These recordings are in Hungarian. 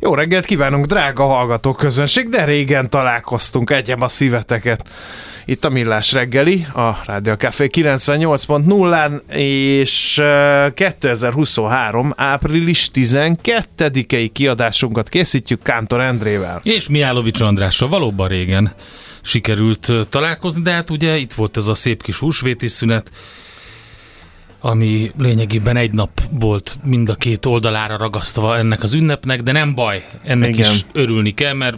Jó reggelt kívánunk, drága hallgatók közönség, de régen találkoztunk, egyem a szíveteket. Itt a Millás reggeli, a Rádió Café 98.0-án, és 2023. április 12-i kiadásunkat készítjük Kántor Endrével. És Miálovics Andrással valóban régen sikerült találkozni, de hát ugye itt volt ez a szép kis húsvéti szünet, ami lényegében egy nap volt mind a két oldalára ragasztva ennek az ünnepnek, de nem baj, ennek Igen. is örülni kell, mert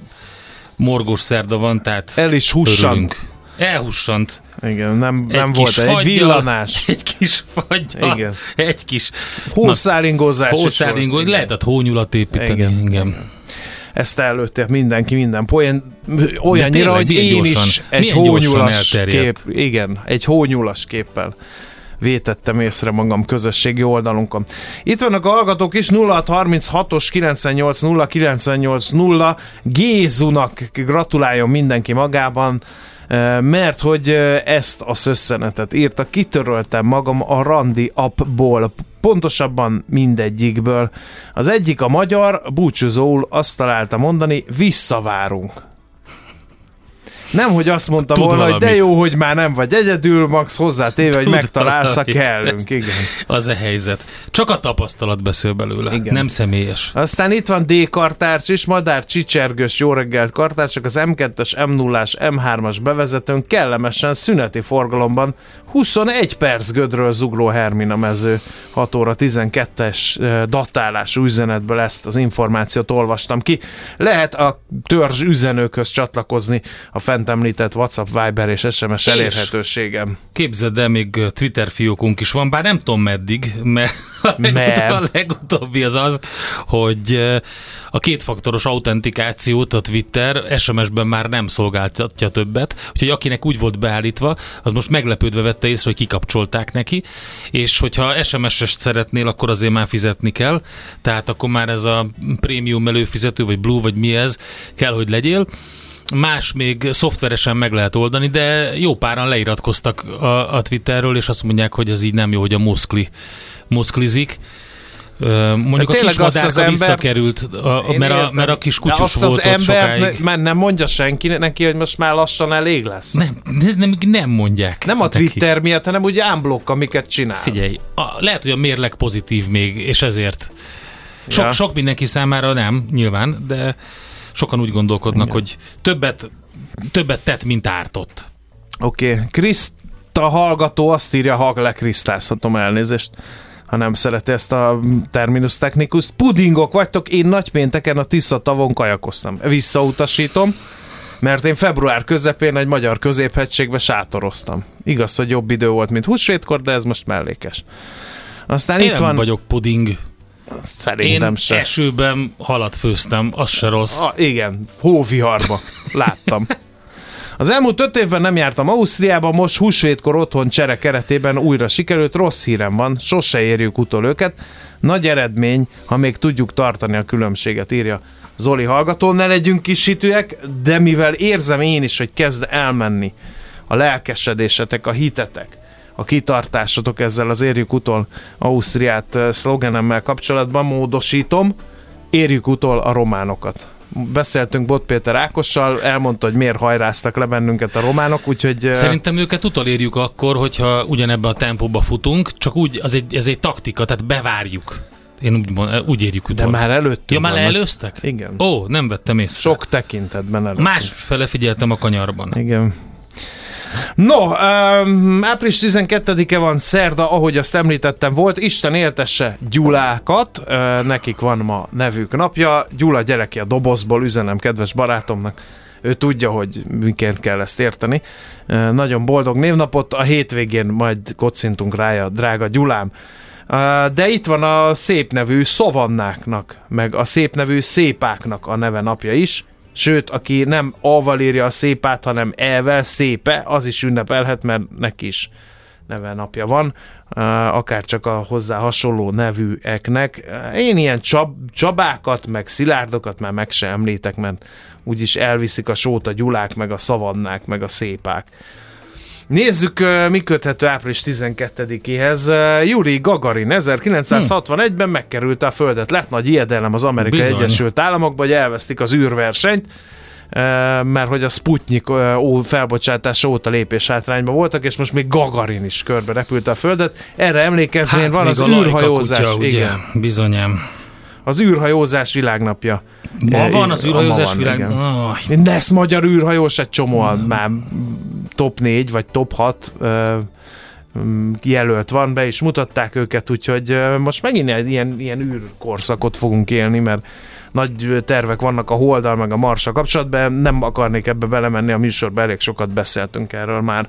morgos szerda van, tehát El is hussant. Elhussant. Igen, nem, nem volt faggyal, egy villanás. Egy kis fagyal, Igen. egy kis hószáringózás. Hószáringó, lehetett hónyulat építeni. Igen. Igen. Ezt előtte mindenki, minden poén, olyannyira, hogy én gyorsan, is egy hónyulas kép, igen, egy hónyulas képpel vétettem észre magam közösségi oldalunkon. Itt vannak a hallgatók is, 0636-os 98 0 98 0 Gézunak gratuláljon mindenki magában, mert hogy ezt a szösszenetet írta, kitöröltem magam a Randi appból, pontosabban mindegyikből. Az egyik a magyar, búcsúzóul azt találta mondani, visszavárunk. Nem, hogy azt mondta Tud volna, valamit. hogy de jó, hogy már nem vagy egyedül, Max hozzátéve, hogy megtalálsz a kellünk. Igen. Az a helyzet. Csak a tapasztalat beszél belőle, Igen. nem személyes. Aztán itt van D kartárcs is, Madár Csicsergős, jó reggelt kartárcsok, az M2-es, M0-as, M3-as bevezetőn kellemesen szüneti forgalomban 21 perc gödről zugró Hermina mező 6 óra 12-es datálású üzenetből ezt az információt olvastam ki. Lehet a törzs üzenőkhöz csatlakozni a fent említett WhatsApp, Viber és SMS és elérhetőségem. Képzeld el, még Twitter fiókunk is van, bár nem tudom meddig, mert a, legutóbb, a legutóbbi az az, hogy a kétfaktoros autentikációt a Twitter SMS-ben már nem szolgáltatja többet, úgyhogy akinek úgy volt beállítva, az most meglepődve vette észre, hogy kikapcsolták neki, és hogyha SMS-est szeretnél, akkor azért már fizetni kell, tehát akkor már ez a prémium előfizető, vagy blue, vagy mi ez, kell, hogy legyél más még szoftveresen meg lehet oldani, de jó páran leiratkoztak a, a Twitterről, és azt mondják, hogy ez így nem jó, hogy a moszkli moszklizik. Mondjuk a kis az ember... visszakerült, a, mert, a, mert a kis kutyus volt az ott sokáig. Ne, nem mondja senki neki, hogy most már lassan elég lesz. Nem, nem, nem mondják. Nem a Twitter neki. miatt, hanem úgy ámblokk, amiket csinál. Figyelj, a, lehet, hogy a mérleg pozitív még, és ezért sok, ja. sok mindenki számára nem, nyilván, de sokan úgy gondolkodnak, Igen. hogy többet, többet tett, mint ártott. Oké, okay. Kriszta hallgató azt írja, ha lekrisztázhatom elnézést ha nem szereti ezt a terminus technicus. Pudingok vagytok, én nagypénteken a Tisza tavon kajakoztam. Visszautasítom, mert én február közepén egy magyar középhegységbe sátoroztam. Igaz, hogy jobb idő volt, mint húsvétkor, de ez most mellékes. Aztán én itt nem van... vagyok puding. Szerintem Én se. esőben halat főztem, az se rossz. A, igen, hóviharba. Láttam. Az elmúlt öt évben nem jártam Ausztriába, most húsvétkor otthon csere keretében újra sikerült, rossz hírem van, sose érjük utol őket. Nagy eredmény, ha még tudjuk tartani a különbséget, írja Zoli hallgató. Ne legyünk kisítőek, de mivel érzem én is, hogy kezd elmenni a lelkesedésetek, a hitetek, a kitartásotok ezzel az érjük utol Ausztriát eh, szlogenemmel kapcsolatban módosítom, érjük utol a románokat beszéltünk Bot Péter Ákossal, elmondta, hogy miért hajráztak le bennünket a románok, úgyhogy... Eh, Szerintem őket utolérjük akkor, hogyha ugyanebben a tempóba futunk, csak úgy, az egy, ez egy taktika, tehát bevárjuk. Én úgy, mond, úgy érjük utol. De már előttünk Ja, már előztek? Igen. Ó, nem vettem észre. Sok tekintetben előttünk. Más fele figyeltem a kanyarban. Igen. No, um, április 12-e van szerda, ahogy azt említettem volt, Isten éltesse Gyulákat, uh, nekik van ma nevük napja, Gyula gyereki a dobozból, üzenem kedves barátomnak, ő tudja, hogy miként kell ezt érteni. Uh, nagyon boldog névnapot, a hétvégén majd kocintunk rája, drága Gyulám. Uh, de itt van a szép nevű szavannáknak, meg a szép nevű szépáknak a neve napja is. Sőt, aki nem A-val írja a szépát, hanem E-vel, szépe, az is ünnepelhet, mert neki is neve napja van, akár csak a hozzá hasonló nevűeknek. Én ilyen csab, csabákat, meg szilárdokat már meg sem említek, mert úgyis elviszik a sót a gyulák, meg a szavannák, meg a szépák. Nézzük, mi köthető április 12-éhez. Yuri Gagarin 1961-ben megkerült a Földet. Lett nagy ijedelem az Amerikai Bizony. Egyesült Államokban, hogy elvesztik az űrversenyt mert hogy a Sputnik felbocsátás óta lépés hátrányban voltak, és most még Gagarin is körbe repült a Földet. Erre emlékezvén hát, van az űrhajózás. Kutya, ugye? Igen. Bizonyám. Az űrhajózás világnapja. Ma van az űrhajózás világ... Oh. Nesz magyar űrhajós egy csomó, mm. már top 4 vagy top 6 jelölt van, be is mutatták őket, úgyhogy most megint egy ilyen, ilyen űrkorszakot fogunk élni, mert nagy tervek vannak a Holdal meg a Marsa kapcsolatban, nem akarnék ebbe belemenni, a műsorban elég sokat beszéltünk erről már.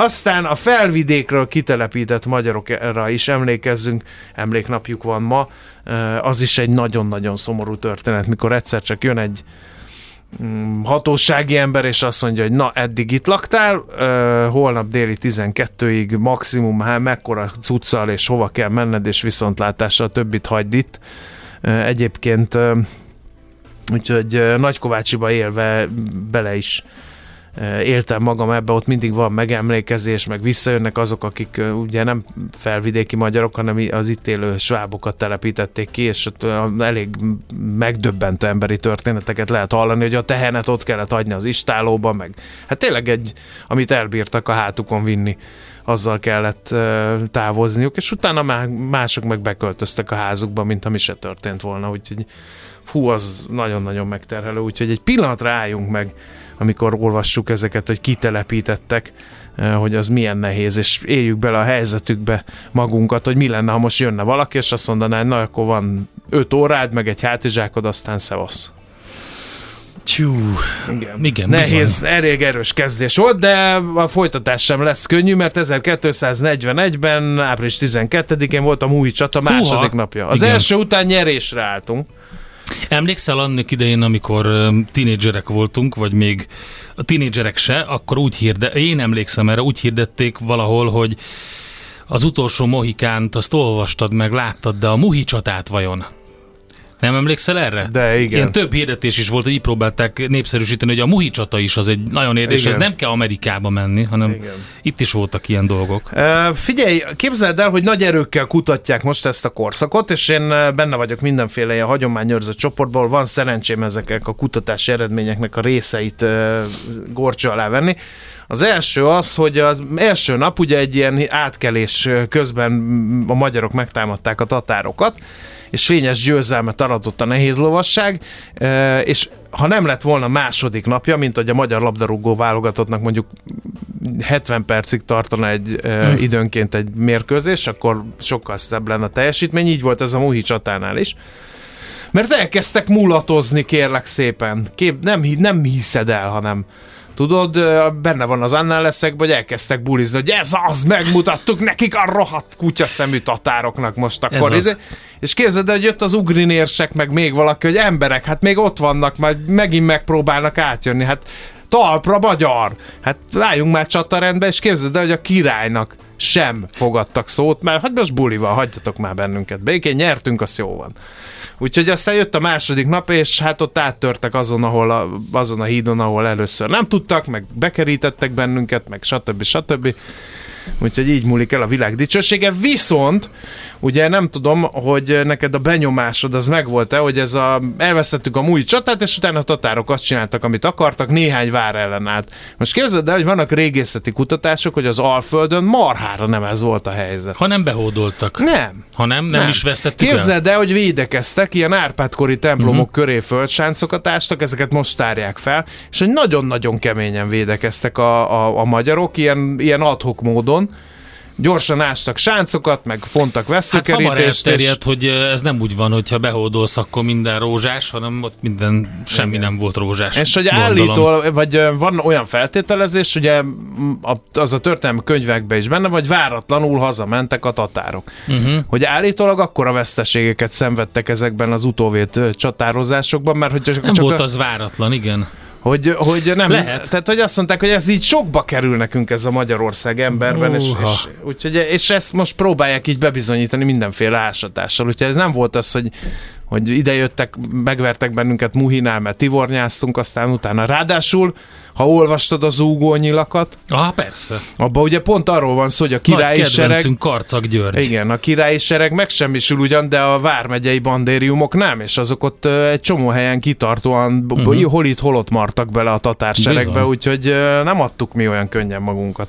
Aztán a felvidékről kitelepített magyarokra is emlékezzünk, emléknapjuk van ma, az is egy nagyon-nagyon szomorú történet, mikor egyszer csak jön egy mm, hatósági ember, és azt mondja, hogy na, eddig itt laktál, holnap déli 12-ig maximum, hát mekkora cuccal, és hova kell menned, és viszontlátásra többit hagyd itt. Egyébként úgyhogy Nagykovácsiba élve bele is éltem magam ebbe, ott mindig van megemlékezés, meg visszajönnek azok, akik ugye nem felvidéki magyarok, hanem az itt élő svábokat telepítették ki, és ott elég megdöbbentő emberi történeteket lehet hallani, hogy a tehenet ott kellett hagyni az istálóba, meg hát tényleg egy, amit elbírtak a hátukon vinni azzal kellett távozniuk, és utána mások meg beköltöztek a házukba, mint ami se történt volna, úgyhogy fú, az nagyon-nagyon megterhelő, úgyhogy egy pillanatra álljunk meg amikor olvassuk ezeket, hogy kitelepítettek, eh, hogy az milyen nehéz, és éljük bele a helyzetükbe magunkat, hogy mi lenne, ha most jönne valaki, és azt mondaná, na akkor van 5 órád, meg egy hátizsákod, aztán szevasz. Csú, igen, igen Nehéz, bizony. elég erős kezdés volt, de a folytatás sem lesz könnyű, mert 1241-ben, április 12-én volt a Múj csata második Húha, napja. Az igen. első után nyerésre álltunk. Emlékszel annak idején, amikor tinédzserek voltunk, vagy még a tinédzserek se, akkor úgy hirde, én emlékszem erre, úgy hirdették valahol, hogy az utolsó Mohikánt, azt olvastad meg, láttad, de a Muhi csatát vajon? Nem emlékszel erre? De igen. Ilyen több hirdetés is volt, hogy így próbálták népszerűsíteni, hogy a Muhi csata is az egy nagyon érdekes, ez nem kell Amerikába menni, hanem igen. itt is voltak ilyen dolgok. Uh, figyelj, képzeld el, hogy nagy erőkkel kutatják most ezt a korszakot, és én benne vagyok mindenféle ilyen hagyományőrző csoportból, van szerencsém ezeknek a kutatási eredményeknek a részeit uh, gorcsa alá venni. Az első az, hogy az első nap ugye egy ilyen átkelés közben a magyarok megtámadták a tatárokat, és fényes győzelmet aratott a nehéz lovasság, és ha nem lett volna második napja, mint hogy a magyar labdarúgó válogatottnak mondjuk 70 percig tartana egy hmm. időnként egy mérkőzés, akkor sokkal szebb lenne a teljesítmény, így volt ez a Muhi csatánál is. Mert elkezdtek mulatozni, kérlek szépen. Kép, nem, nem hiszed el, hanem tudod, benne van az annál leszek, hogy elkezdtek bulizni, hogy ez az, megmutattuk nekik a rohadt kutyaszemű tatároknak most akkor. Ez az. És képzeld hogy jött az ugrinérsek, meg még valaki, hogy emberek, hát még ott vannak, majd megint megpróbálnak átjönni. Hát talpra magyar. Hát álljunk már csatarendbe, és képzeld el, hogy a királynak sem fogadtak szót, mert hát most bulival, hagyjatok már bennünket. Békén nyertünk, az jó van. Úgyhogy aztán jött a második nap, és hát ott áttörtek azon, ahol a, azon a hídon, ahol először nem tudtak, meg bekerítettek bennünket, meg stb. stb. Úgyhogy így múlik el a világ dicsősége. Viszont, ugye nem tudom, hogy neked a benyomásod az megvolt-e, hogy ez a, elvesztettük a múli csatát, és utána a tatárok azt csináltak, amit akartak, néhány vár ellen állt. Most képzeld el, hogy vannak régészeti kutatások, hogy az Alföldön marhára nem ez volt a helyzet. Ha nem behódoltak. Nem. Ha nem, nem, nem. is vesztettük Képzeld el, hogy védekeztek, ilyen Árpádkori templomok uh-huh. köré földsáncokat ástak, ezeket most tárják fel, és hogy nagyon-nagyon keményen védekeztek a, a, a magyarok, ilyen, ilyen adhok módon, gyorsan ástak sáncokat, meg fontak veszőkerítést. Hát és... hogy ez nem úgy van, hogyha behódolsz, akkor minden rózsás, hanem ott minden, semmi Igen. nem volt rózsás. És hogy állítól, vagy van olyan feltételezés, ugye az a történelmi könyvekben is benne, vagy váratlanul hazamentek a tatárok. Uh-huh. Hogy állítólag akkora veszteségeket szenvedtek ezekben az utóvét csatározásokban, mert hogy csak, nem csak volt a... az váratlan, igen. Hogy, hogy nem, Lehet. Tehát, hogy azt mondták, hogy ez így sokba kerül nekünk ez a Magyarország emberben, és, és, úgyhogy, és ezt most próbálják így bebizonyítani mindenféle ásatással. Úgyhogy ez nem volt az, hogy, hogy ide jöttek, megvertek bennünket Muhinál, mert tivornyáztunk, aztán utána. Ráadásul ha olvastad az úgónyilakat. Ah, persze. Abban ugye pont arról van szó, hogy a királyi Nagy sereg... Karcag György. Igen, a királyi sereg megsemmisül ugyan, de a vármegyei bandériumok nem, és azok ott egy csomó helyen kitartóan uh-huh. hol itt, hol ott martak bele a tatárseregbe, úgyhogy nem adtuk mi olyan könnyen magunkat.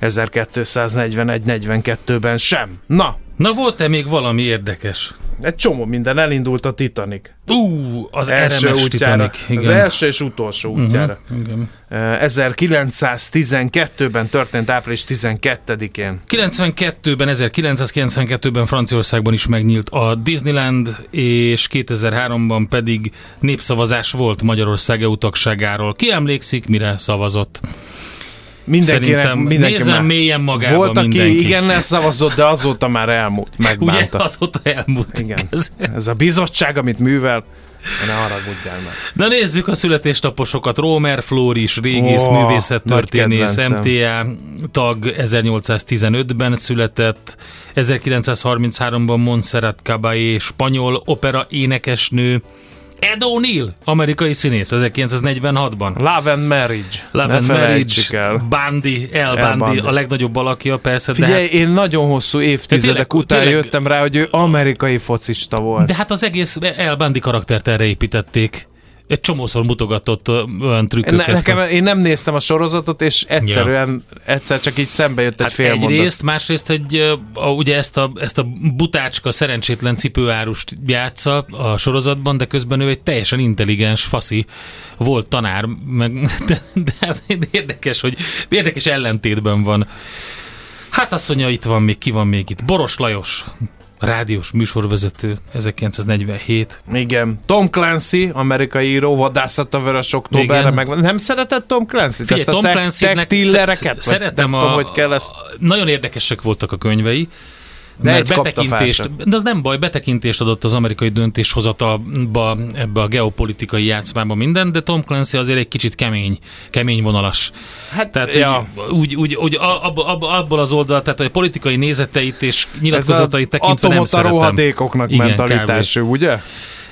1241-42-ben sem. Na! Na volt-e még valami érdekes? Egy csomó minden, elindult a Titanic. Ú, az első RMS útjára. Titanic, igen. Az első és utolsó mhm, útjára. Uh-huh, igen. 1912-ben történt április 12-én. 92-ben, 1992-ben Franciaországban is megnyílt a Disneyland, és 2003-ban pedig népszavazás volt Magyarország EU tagságáról. Ki emlékszik, mire szavazott? Mindenkinek, Szerintem mindenki nézem már. mélyen magába Volt, aki mindenki. igen, szavazott, de azóta már elmúlt, megbánta. Ugye, azóta elmúlt. Igen. Ez a bizottság, amit művel, ne haragudjál meg. Na nézzük a születésnaposokat. Rómer Flóris, régész, oh, művészettörténész, MTA tag 1815-ben született, 1933-ban Montserrat Caballé, spanyol opera énekesnő, Ed O'Neill, amerikai színész, 1946-ban. Love and Marriage. Love and Marriage, el. Bundy, El, El Bundy, Bundy, a legnagyobb alakja persze. Figyelj, de hát, én nagyon hosszú évtizedek tényleg, után tényleg, jöttem rá, hogy ő amerikai focista volt. De hát az egész El Bundy karaktert erre építették egy csomószor mutogatott olyan trükköket. Ne, nekem, én nem néztem a sorozatot, és egyszerűen ja. egyszer csak így szembe jött egy hát fél Egyrészt, másrészt egy, a, ugye ezt a, ezt a butácska, szerencsétlen cipőárust játsza a sorozatban, de közben ő egy teljesen intelligens faszi volt tanár, meg, de, de, hát de érdekes, hogy érdekes ellentétben van. Hát azt mondja, itt van még, ki van még itt? Boros Lajos, rádiós műsorvezető, 1947. Igen. Tom Clancy, amerikai író, vadászat a vörös októberre, meg nem szeretett Tom Clancy-t? Figyelj, ezt Tom a tech, tech Szeretem, a, hogy kell ezt... nagyon érdekesek voltak a könyvei, de mert betekintést, de az nem baj, betekintést adott az amerikai döntéshozatalba, ebbe a geopolitikai játszmába minden, de Tom Clancy azért egy kicsit kemény, kemény vonalas. Hát, tehát ja. úgy, úgy, úgy ab, ab, abból az oldal, tehát a politikai nézeteit és nyilatkozatait tekintve nem szeretem. rohadékoknak Igen, mentalitású, ugye?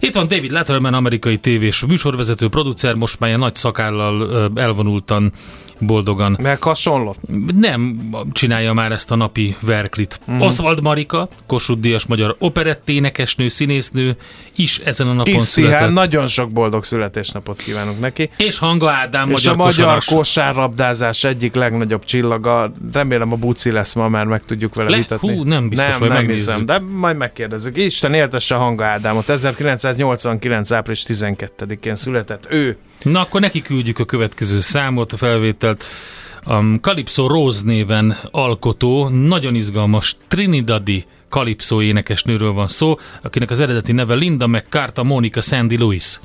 Itt van David Letterman, amerikai tévés műsorvezető, producer, most már ilyen nagy szakállal elvonultan boldogan. Meg hasonlott? Nem csinálja már ezt a napi verklit. Mm. Oswald Marika, Kossuth Díjas magyar operetténekesnő, színésznő is ezen a napon Kis született. Hát nagyon sok boldog születésnapot kívánunk neki. És Hanga Ádám, És magyar a magyar kosárlabdázás egyik legnagyobb csillaga. Remélem a Buci lesz ma, már meg tudjuk vele Le, vitatni. Hú, nem biztos, nem, hogy nem hiszem, de majd megkérdezzük. Isten éltesse Hanga Ádámot. 1989. április 12-én született ő. Na akkor neki küldjük a következő számot, a felvételt. A Calypso Rose néven alkotó, nagyon izgalmas Trinidadi Calypso énekesnőről van szó, akinek az eredeti neve Linda McCarta Monica Sandy Lewis.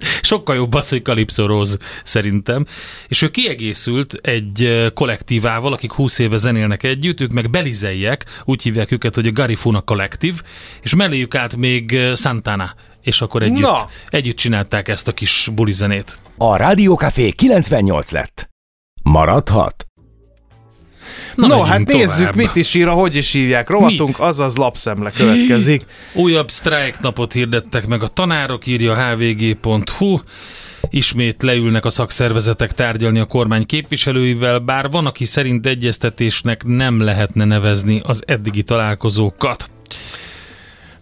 Sokkal jobb az, hogy Calypso Rose szerintem. És ő kiegészült egy kollektívával, akik 20 éve zenélnek együtt, ők meg belizeiek, úgy hívják őket, hogy a Garifuna Collective, és melléjük állt még Santana és akkor együtt, Na. együtt csinálták ezt a kis bulizenét. A Rádiókafé 98 lett. Maradhat? Na, no, hát tovább. nézzük, mit is ír, hogy is hívják. Rovatunk, mit? azaz lapszemle következik. Újabb sztrájknapot hirdettek meg a tanárok, írja hvg.hu. Ismét leülnek a szakszervezetek tárgyalni a kormány képviselőivel, bár van, aki szerint egyeztetésnek nem lehetne nevezni az eddigi találkozókat.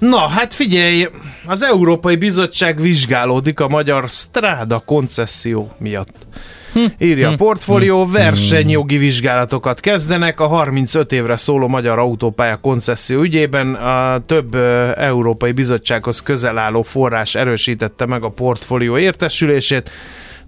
Na, hát figyelj, az Európai Bizottság vizsgálódik a magyar Stráda koncesszió miatt. Hm. Írja a hm. portfólió, hm. versenyjogi vizsgálatokat kezdenek a 35 évre szóló magyar autópálya koncesszió ügyében. A több Európai Bizottsághoz közel álló forrás erősítette meg a portfólió értesülését.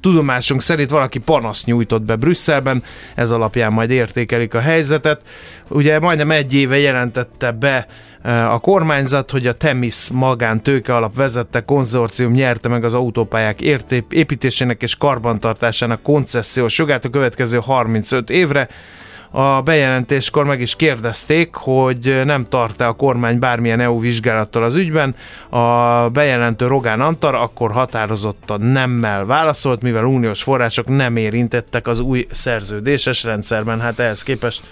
Tudomásunk szerint valaki panaszt nyújtott be Brüsszelben, ez alapján majd értékelik a helyzetet. Ugye majdnem egy éve jelentette be a kormányzat, hogy a Temis magán alap vezette konzorcium nyerte meg az autópályák építésének és karbantartásának koncesziós jogát a következő 35 évre. A bejelentéskor meg is kérdezték, hogy nem tart-e a kormány bármilyen EU vizsgálattal az ügyben. A bejelentő Rogán Antar akkor határozottan nemmel válaszolt, mivel uniós források nem érintettek az új szerződéses rendszerben. Hát ehhez képest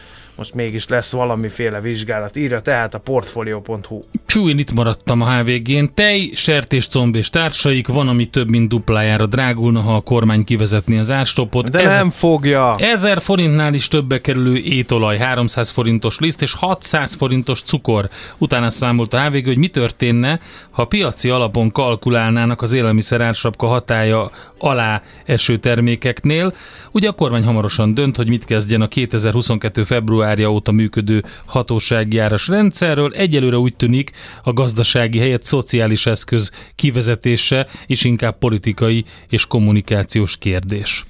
most mégis lesz valamiféle vizsgálat. Írja tehát a portfolio.hu. Pjú, én itt maradtam a HVG-n. Tej, sertés, comb és társaik van, ami több mint duplájára drágulna, ha a kormány kivezetni az árstopot. De Ez, nem fogja. 1000 forintnál is többe kerülő étolaj, 300 forintos liszt és 600 forintos cukor. Utána számolt a HVG, hogy mi történne, ha piaci alapon kalkulálnának az élelmiszer ársapka hatája alá eső termékeknél. Ugye a kormány hamarosan dönt, hogy mit kezdjen a 2022. februárja óta működő hatósági áras rendszerről. Egyelőre úgy tűnik a gazdasági helyett szociális eszköz kivezetése és inkább politikai és kommunikációs kérdés.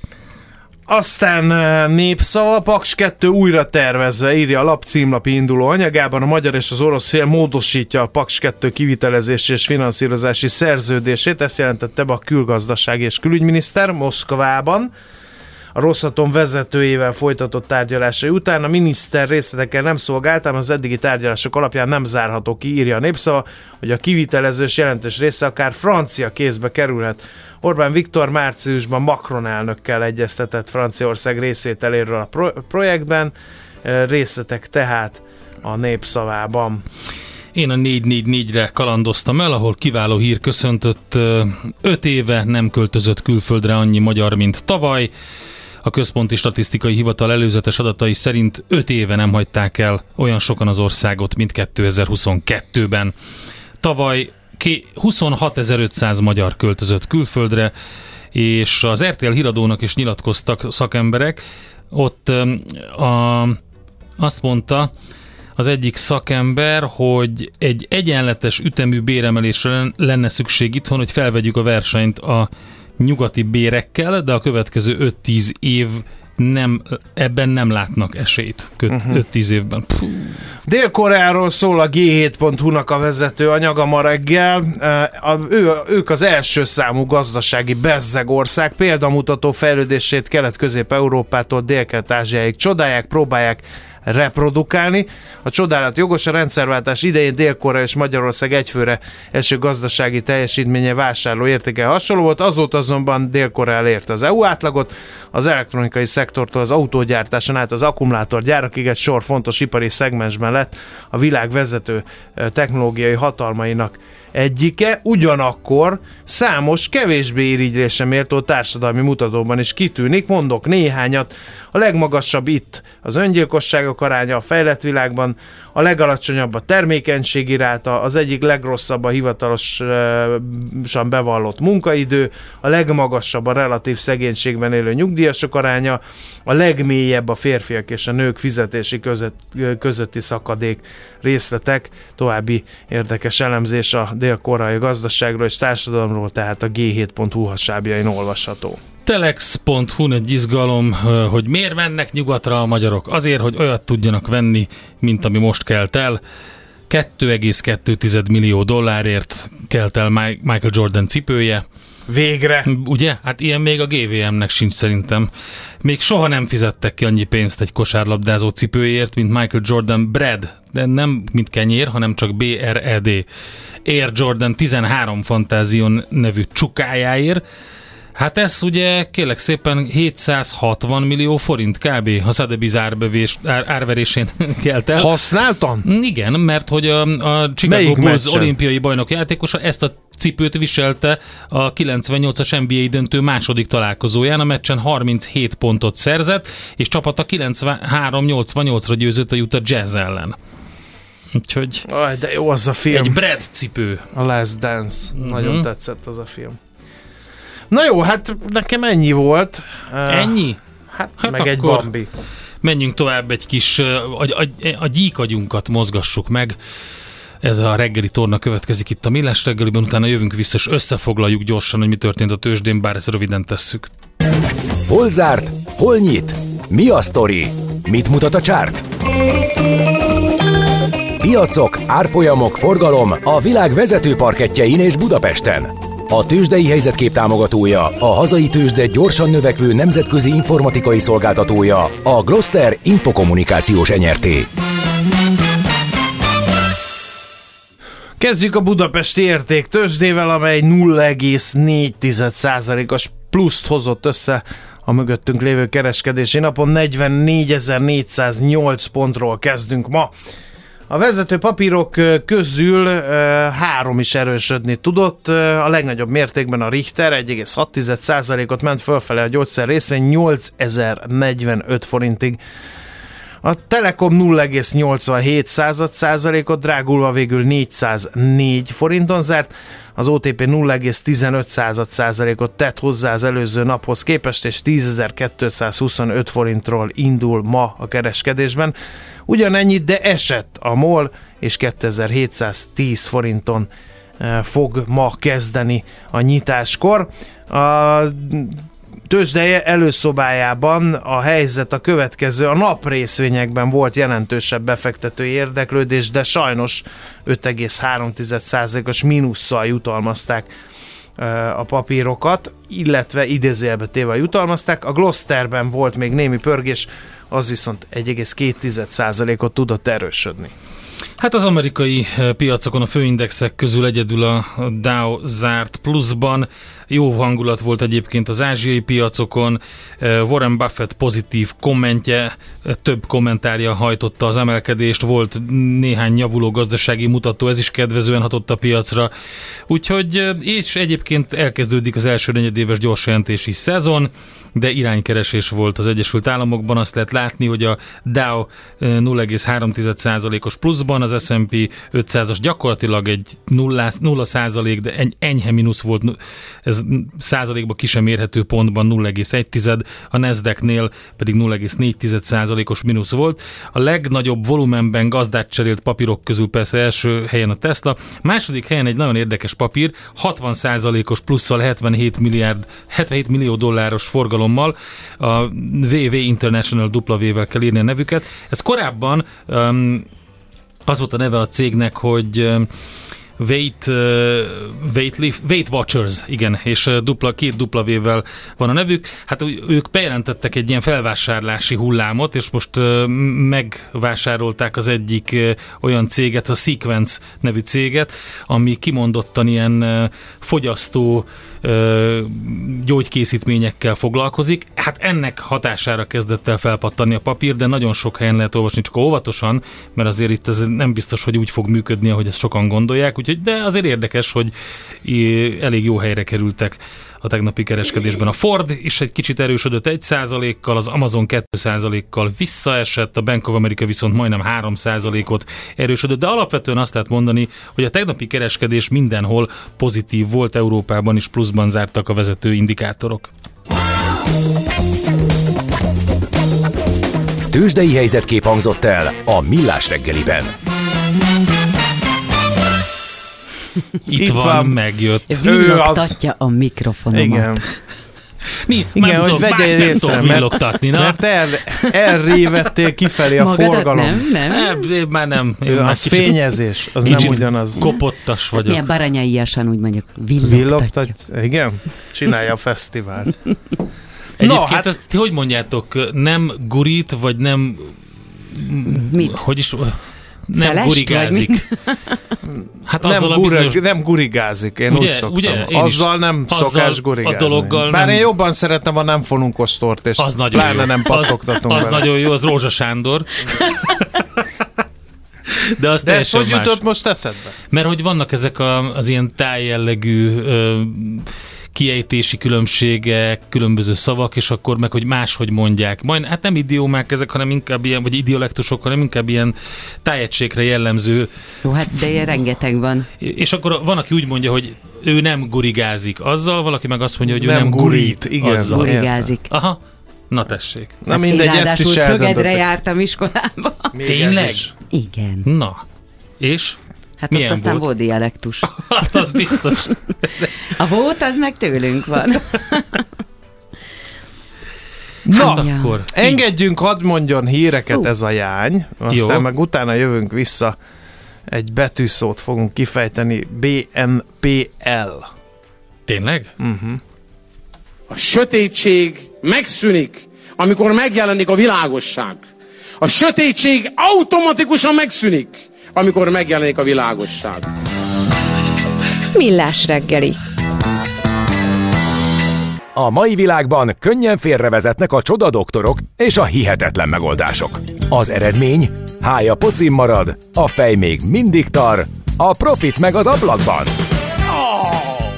Aztán népszava, Paks 2 újra tervezve, írja a lap címlapi induló anyagában, a magyar és az orosz fél módosítja a Paks 2 kivitelezési és finanszírozási szerződését, ezt jelentette be a külgazdaság és külügyminiszter Moszkvában a Rosszaton vezetőjével folytatott tárgyalásai után. A miniszter részletekkel nem szolgált, ám az eddigi tárgyalások alapján nem zárható ki, írja a népszava, hogy a kivitelezős jelentős része akár francia kézbe kerülhet. Orbán Viktor márciusban Macron elnökkel egyeztetett Franciaország részvételéről a pro- projektben, részletek tehát a népszavában. Én a 444-re kalandoztam el, ahol kiváló hír köszöntött. Öt éve nem költözött külföldre annyi magyar, mint tavaly. A Központi Statisztikai Hivatal előzetes adatai szerint 5 éve nem hagyták el olyan sokan az országot, mint 2022-ben. Tavaly 26.500 magyar költözött külföldre, és az RTL híradónak is nyilatkoztak szakemberek. Ott a, azt mondta az egyik szakember, hogy egy egyenletes ütemű béremelésre lenne szükség itthon, hogy felvegyük a versenyt a nyugati bérekkel, de a következő 5-10 év nem, ebben nem látnak esélyt uh-huh. 5-10 évben. Puh. Dél-Koreáról szól a G7.hu-nak a vezető anyaga ma reggel. A, ő, ők az első számú gazdasági bezzegország, példamutató fejlődését Kelet-Közép-Európától Dél-Kelet-Ázsiáig csodálják, próbálják reprodukálni. A csodálat jogos, a rendszerváltás idején Dél-Korea és Magyarország egyfőre eső gazdasági teljesítménye vásárló értéke hasonló volt, azóta azonban Dél-Korea elérte az EU átlagot, az elektronikai szektortól az autógyártáson át az akkumulátorgyárakig egy sor fontos ipari szegmensben lett a világ vezető technológiai hatalmainak egyike, ugyanakkor számos kevésbé irigylésre méltó társadalmi mutatóban is kitűnik, mondok néhányat. A legmagasabb itt az öngyilkosságok aránya a fejlett világban, a legalacsonyabb a termékenységi ráta, az egyik legrosszabb a hivatalosan bevallott munkaidő, a legmagasabb a relatív szegénységben élő nyugdíjasok aránya, a legmélyebb a férfiak és a nők fizetési között, közötti szakadék részletek, további érdekes elemzés a dél-koreai gazdaságról és társadalomról, tehát a g7.hu hasábjain olvasható. Telex.hu egy izgalom, hogy miért mennek nyugatra a magyarok? Azért, hogy olyat tudjanak venni, mint ami most kelt el. 2,2 millió dollárért kelt el Michael Jordan cipője. Végre. Ugye? Hát ilyen még a GVM-nek sincs szerintem. Még soha nem fizettek ki annyi pénzt egy kosárlabdázó cipőért, mint Michael Jordan Brad, de nem mint kenyér, hanem csak B-R-E-D. Air Jordan 13 Fantázion nevű csukájáért, Hát ez ugye kérlek szépen 760 millió forint kb. a Sotheby's árbevés, ár, árverésén kelt el. Használtan? Igen, mert hogy a, a Chicago Bulls olimpiai bajnok játékosa ezt a cipőt viselte a 98-as NBA döntő második találkozóján. A meccsen 37 pontot szerzett, és csapata 93-88-ra győzött a Utah Jazz ellen. Úgyhogy... Aj, de jó az a film. Egy Brad cipő. A Last Dance. Mm-hmm. Nagyon tetszett az a film. Na jó, hát nekem ennyi volt. Ennyi? Hát, hát meg egy Bambi. Menjünk tovább egy kis, a, a, a gyíkagyunkat mozgassuk meg. Ez a reggeli torna következik itt a Millás reggeliben, utána jövünk vissza, és összefoglaljuk gyorsan, hogy mi történt a tőzsdén, bár ezt röviden tesszük. Hol zárt? Hol nyit? Mi a sztori? Mit mutat a csárt? Piacok, árfolyamok, forgalom a világ vezető parketjein és Budapesten. A tőzsdei helyzetkép támogatója, a hazai tőzsde gyorsan növekvő nemzetközi informatikai szolgáltatója, a Gloster Infokommunikációs enyerté. Kezdjük a budapesti érték tőzsdével, amely 0,4%-os pluszt hozott össze a mögöttünk lévő kereskedési napon. 44.408 pontról kezdünk ma. A vezető papírok közül három is erősödni tudott. A legnagyobb mértékben a Richter 1,6%-ot ment fölfele a gyógyszer részvény 8045 forintig. A Telekom 0,87 százalékot drágulva végül 404 forinton zárt, az OTP 0,15 százalékot tett hozzá az előző naphoz képest, és 10.225 forintról indul ma a kereskedésben. Ugyanennyit, de esett a MOL, és 2710 forinton eh, fog ma kezdeni a nyitáskor. A tőzsdeje előszobájában a helyzet a következő. A nap részvényekben volt jelentősebb befektetői érdeklődés, de sajnos 5,3%-os mínusszal jutalmazták a papírokat, illetve idézőjelbe téve jutalmazták. A Glosterben volt még némi pörgés, az viszont 1,2%-ot tudott erősödni. Hát az amerikai piacokon a főindexek közül egyedül a Dow zárt pluszban, jó hangulat volt egyébként az ázsiai piacokon, Warren Buffett pozitív kommentje, több kommentárja hajtotta az emelkedést, volt néhány javuló gazdasági mutató, ez is kedvezően hatott a piacra. Úgyhogy, és egyébként elkezdődik az első negyedéves gyorsjelentési szezon, de iránykeresés volt az Egyesült Államokban. Azt lehet látni, hogy a Dow 0,3%-os pluszban, az S&P 500-as gyakorlatilag egy 0, 0 de egy enyhe mínusz volt, ez százalékban ki érhető pontban 0,1, a Nasdaq-nél pedig 0,4 százalékos mínusz volt. A legnagyobb volumenben gazdát cserélt papírok közül persze első helyen a Tesla, második helyen egy nagyon érdekes papír, 60 százalékos plusszal 77 milliárd, 77 millió dolláros forgalommal, a VV International W-vel kell írni a nevüket. Ez korábban um, az volt a neve a cégnek, hogy Weight, Weight, Lift, Weight Watchers, igen, és dupla, két dupla vével van a nevük. Hát ők bejelentettek egy ilyen felvásárlási hullámot, és most megvásárolták az egyik olyan céget, a Sequence nevű céget, ami kimondottan ilyen fogyasztó gyógykészítményekkel foglalkozik. Hát ennek hatására kezdett el felpattani a papír, de nagyon sok helyen lehet olvasni, csak óvatosan, mert azért itt ez nem biztos, hogy úgy fog működni, ahogy ezt sokan gondolják, úgyhogy de azért érdekes, hogy elég jó helyre kerültek a tegnapi kereskedésben. A Ford is egy kicsit erősödött 1%-kal, az Amazon 2%-kal visszaesett, a Bank of America viszont majdnem 3%-ot erősödött, de alapvetően azt lehet mondani, hogy a tegnapi kereskedés mindenhol pozitív volt, Európában is pluszban zártak a vezető indikátorok. Tőzsdei helyzetkép hangzott el a Millás reggeliben. Itt, Itt van, van, megjött. Villogtatja az... a mikrofonomat. Igen. Mi? Igen, hogy tudom, vegye észre, mert, na? mert el, elrévettél kifelé a Magadat forgalom. Nem, nem. nem már nem. Én az már fényezés, az nem ugyanaz. Kopottas vagyok. Milyen baranyaiasan úgy mondjuk villogtatja. Igen, csinálja a fesztivált. Egyébként no, hát... ezt hogy mondjátok, nem gurít, vagy nem... Mit? Hogy is nem Felest, gurigázik. Hát nem, azzal gurig, bizonyos... nem gurigázik, én ugye, úgy szoktam. Ugye, én azzal nem azzal szokás gurigázni. A dologgal Bár nem... én jobban szeretem, ha nem fonunk ostort, és az nagyon pláne jó. nem pattogtatunk Az, az nagyon jó, az Rózsa Sándor. De, az De ez hogy jutott most eszedbe? Mert hogy vannak ezek a, az ilyen tájjellegű kiejtési különbségek, különböző szavak, és akkor meg, hogy máshogy mondják. Majd, hát nem idiómák ezek, hanem inkább ilyen, vagy idiolektusok, hanem inkább ilyen tájegységre jellemző. Jó, hát de ilyen rengeteg van. És akkor van, aki úgy mondja, hogy ő nem gurigázik azzal, valaki meg azt mondja, hogy nem ő nem gurít. Igen, azzal. gurigázik. Aha, Na tessék. Na hát mindegy, ezt is Szögedre jártam iskolába. Még Tényleg? Igen. Na, és? Hát Milyen ott aztán volt, volt dialektus. hát az biztos. A volt, az meg tőlünk van. Na, hát akkor engedjünk, hadd mondjon híreket uh. ez a jány, aztán Jó. meg utána jövünk vissza, egy betűszót fogunk kifejteni, BNPL. Tényleg? Uh-huh. A sötétség megszűnik, amikor megjelenik a világosság. A sötétség automatikusan megszűnik, amikor megjelenik a világosság. Millás reggeli. A mai világban könnyen félrevezetnek a csoda doktorok és a hihetetlen megoldások. Az eredmény? Hája pocim marad, a fej még mindig tar, a profit meg az ablakban.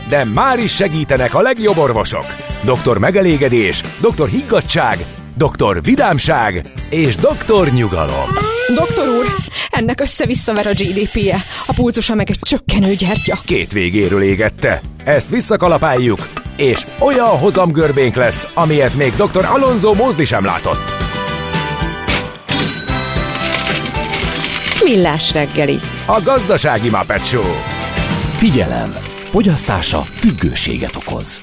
De már is segítenek a legjobb orvosok. Doktor megelégedés, doktor higgadság, doktor vidámság és doktor nyugalom. Doktor úr, ennek össze-visszaver a GDP-je, a pulzusa meg egy csökkenő gyertya. Két végéről égette. Ezt visszakalapáljuk, és olyan hozamgörbénk lesz, amilyet még dr. Alonso Mózdi sem látott. Millás reggeli. A gazdasági Muppet Show. Figyelem! Fogyasztása függőséget okoz.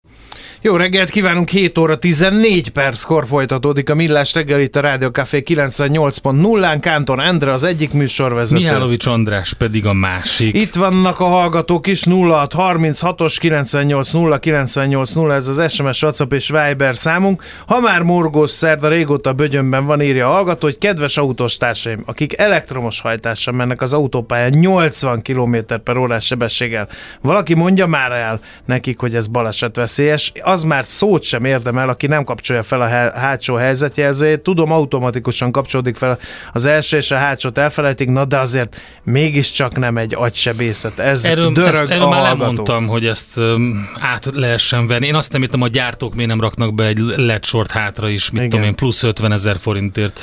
Jó reggelt kívánunk, 7 óra 14 perckor folytatódik a Millás reggel itt a Rádió Café 98.0-án. Kántor Endre az egyik műsorvezető. Mihálovics András pedig a másik. Itt vannak a hallgatók is 0636-os 980 980 ez az SMS, WhatsApp és Viber számunk. Ha már morgós szerda régóta bögyönben van, írja a hallgató, hogy kedves autós társaim, akik elektromos hajtással mennek az autópályán 80 km per órás sebességgel. Valaki mondja már el nekik, hogy ez balesetveszélyes az már szót sem érdemel, aki nem kapcsolja fel a hátsó helyzetjelzőjét. Tudom, automatikusan kapcsolódik fel az első és a hátsót elfelejtik, na de azért mégiscsak nem egy agysebészet. Ez erről, dörög ezt, erről már lemondtam, hogy ezt um, át lehessen venni. Én azt nem hittem, a gyártók miért nem raknak be egy LED sort hátra is, mit Igen. tudom én, plusz 50 ezer forintért.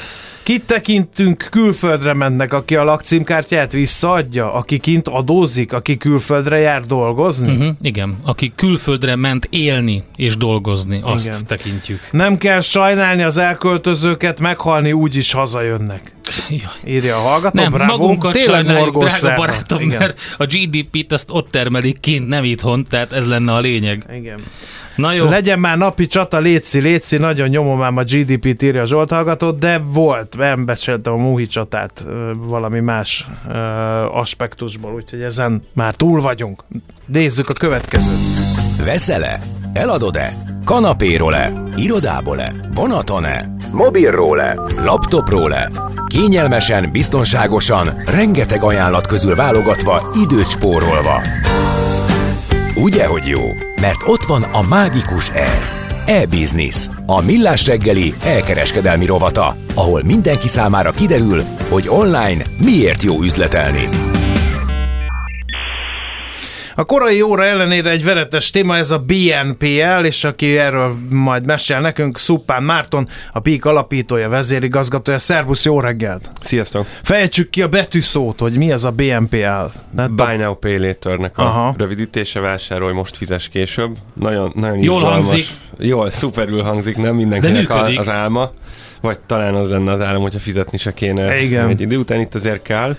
Kit tekintünk külföldre mennek, aki a lakcímkártyát visszaadja, aki kint adózik, aki külföldre jár dolgozni? Uh-huh, igen, aki külföldre ment élni és dolgozni, azt igen. tekintjük. Nem kell sajnálni az elköltözőket, meghalni úgy is hazajönnek. Ja. Írja a hallgató, nem, bravo. magunkat Tényleg sajnáljuk, drága barátom, igen. mert a GDP-t azt ott termelik kint, nem itthon, tehát ez lenne a lényeg. Igen. Na jó. Legyen már napi csata, létszi, létszi, nagyon nyomom már a GDP-t írja Zsolt hallgató, de volt, nem beszéltem a Muhi csatát valami más uh, aspektusból, úgyhogy ezen már túl vagyunk. Nézzük a következőt. Veszel-e? Eladod-e? Kanapéról-e? Irodából-e? Vonaton-e? Mobilról-e? Laptopról-e? Kényelmesen, biztonságosan, rengeteg ajánlat közül válogatva, időt spórolva. Ugye, hogy jó? Mert ott van a mágikus E. E-Business, a millás reggeli elkereskedelmi rovata, ahol mindenki számára kiderül, hogy online miért jó üzletelni. A korai óra ellenére egy veretes téma, ez a BNPL, és aki erről majd mesél nekünk, Szuppán Márton, a PIK alapítója, vezérigazgatója. Szervusz, jó reggelt! Sziasztok! Fejtsük ki a betűszót, hogy mi ez a BNPL. Buy Now Pay Later-nek a Aha. rövidítése, vásárolj, most fizes később. Nagyon, nagyon Jól izgalmas. hangzik. Jól, szuperül hangzik, nem mindenkinek az álma. Vagy talán az lenne az állam, hogyha fizetni se kéne Igen. egy idő után, itt azért kell.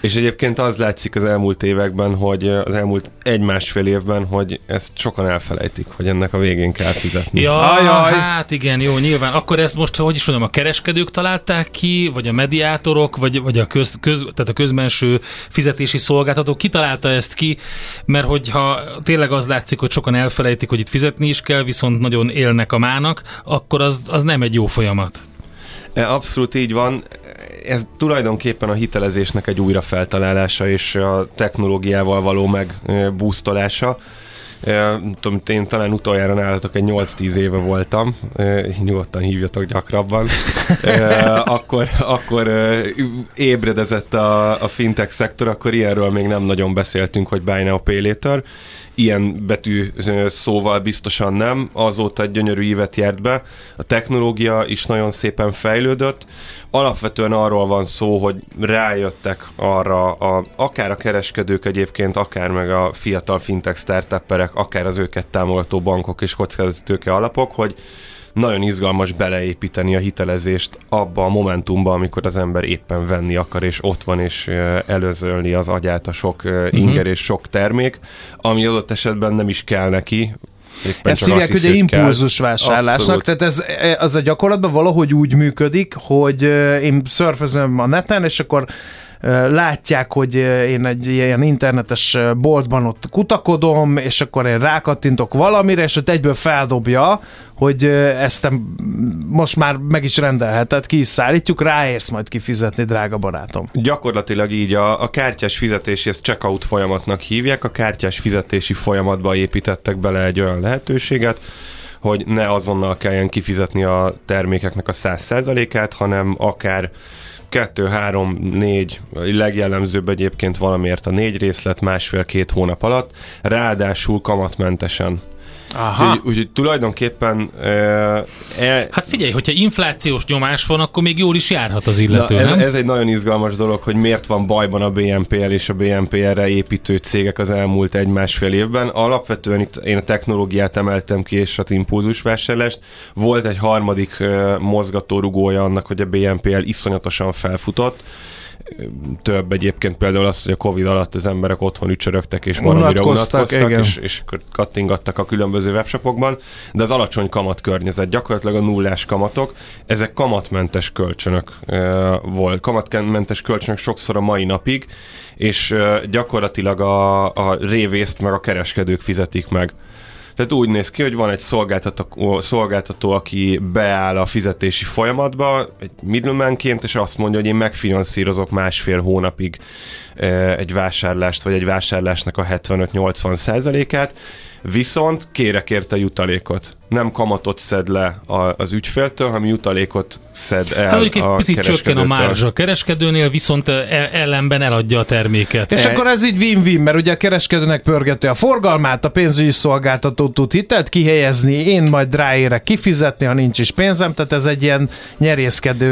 És egyébként az látszik az elmúlt években, hogy az elmúlt egy-másfél évben, hogy ezt sokan elfelejtik, hogy ennek a végén kell fizetni. Ja, Ajaj. hát igen, jó, nyilván. Akkor ezt most, hogy is mondjam, a kereskedők találták ki, vagy a mediátorok, vagy, vagy a, köz, köz, tehát a közbenső fizetési szolgáltatók kitalálta ezt ki, mert hogyha tényleg az látszik, hogy sokan elfelejtik, hogy itt fizetni is kell, viszont nagyon élnek a mának, akkor az, az nem egy jó folyamat. E, abszolút így van. Ez tulajdonképpen a hitelezésnek egy újrafeltalálása és a technológiával való megbúztolása. E, tudom, én talán utoljára nálatok egy 8-10 éve voltam, e, nyugodtan hívjatok gyakrabban. akkor, akkor ébredezett a, a fintech szektor, akkor ilyenről még nem nagyon beszéltünk, hogy buy now, pay later ilyen betű szóval biztosan nem, azóta egy gyönyörű évet járt be. A technológia is nagyon szépen fejlődött. Alapvetően arról van szó, hogy rájöttek arra, a, akár a kereskedők egyébként, akár meg a fiatal fintech startupperek, akár az őket támogató bankok és kockázatítőke alapok, hogy nagyon izgalmas beleépíteni a hitelezést abba a momentumba, amikor az ember éppen venni akar, és ott van, és előzölni az agyát a sok uh-huh. inger és sok termék, ami adott esetben nem is kell neki, Éppen Ezt hívják ugye impulzus vásárlásnak, Abszolút. tehát ez, e, az a gyakorlatban valahogy úgy működik, hogy én szörfözöm a neten, és akkor látják, hogy én egy ilyen internetes boltban ott kutakodom, és akkor én rákattintok valamire, és ott egyből feldobja, hogy ezt most már meg is rendelheted, ki is szállítjuk, ráérsz majd kifizetni, drága barátom. Gyakorlatilag így a, a kártyás fizetési, ezt checkout folyamatnak hívják, a kártyás fizetési folyamatba építettek bele egy olyan lehetőséget, hogy ne azonnal kelljen kifizetni a termékeknek a 100%-át, hanem akár kettő, három, négy, legjellemzőbb egyébként valamiért a négy részlet másfél-két hónap alatt, ráadásul kamatmentesen. Aha. Úgyhogy, úgy, tulajdonképpen... E, e, hát figyelj, hogyha inflációs nyomás van, akkor még jól is járhat az illető, na, ez, nem? ez egy nagyon izgalmas dolog, hogy miért van bajban a BNPL és a BNPL-re építő cégek az elmúlt egy-másfél évben. Alapvetően itt én a technológiát emeltem ki, és az impulzusvásárlást. Volt egy harmadik uh, mozgatórugója annak, hogy a BNPL iszonyatosan felfutott, több egyébként például az, hogy a Covid alatt az emberek otthon ücsörögtek és valamire unatkoztak, és, és kattingattak a különböző webshopokban, de az alacsony kamat környezet, gyakorlatilag a nullás kamatok, ezek kamatmentes kölcsönök uh, volt, kamatmentes kölcsönök sokszor a mai napig, és uh, gyakorlatilag a, a révészt meg a kereskedők fizetik meg. Tehát úgy néz ki, hogy van egy szolgáltató, szolgáltató aki beáll a fizetési folyamatba, egy middlemanként, és azt mondja, hogy én megfinanszírozok másfél hónapig eh, egy vásárlást, vagy egy vásárlásnak a 75-80 százalékát, viszont kérek érte jutalékot nem kamatot szed le az ügyféltől, hanem jutalékot szed el hát, egy a picit csökken a márzs a kereskedőnél, viszont e, ellenben eladja a terméket. És e... akkor ez így win-win, mert ugye a kereskedőnek pörgeti a forgalmát, a pénzügyi szolgáltató tud hitelt kihelyezni, én majd ráérek kifizetni, ha nincs is pénzem, tehát ez egy ilyen nyerészkedő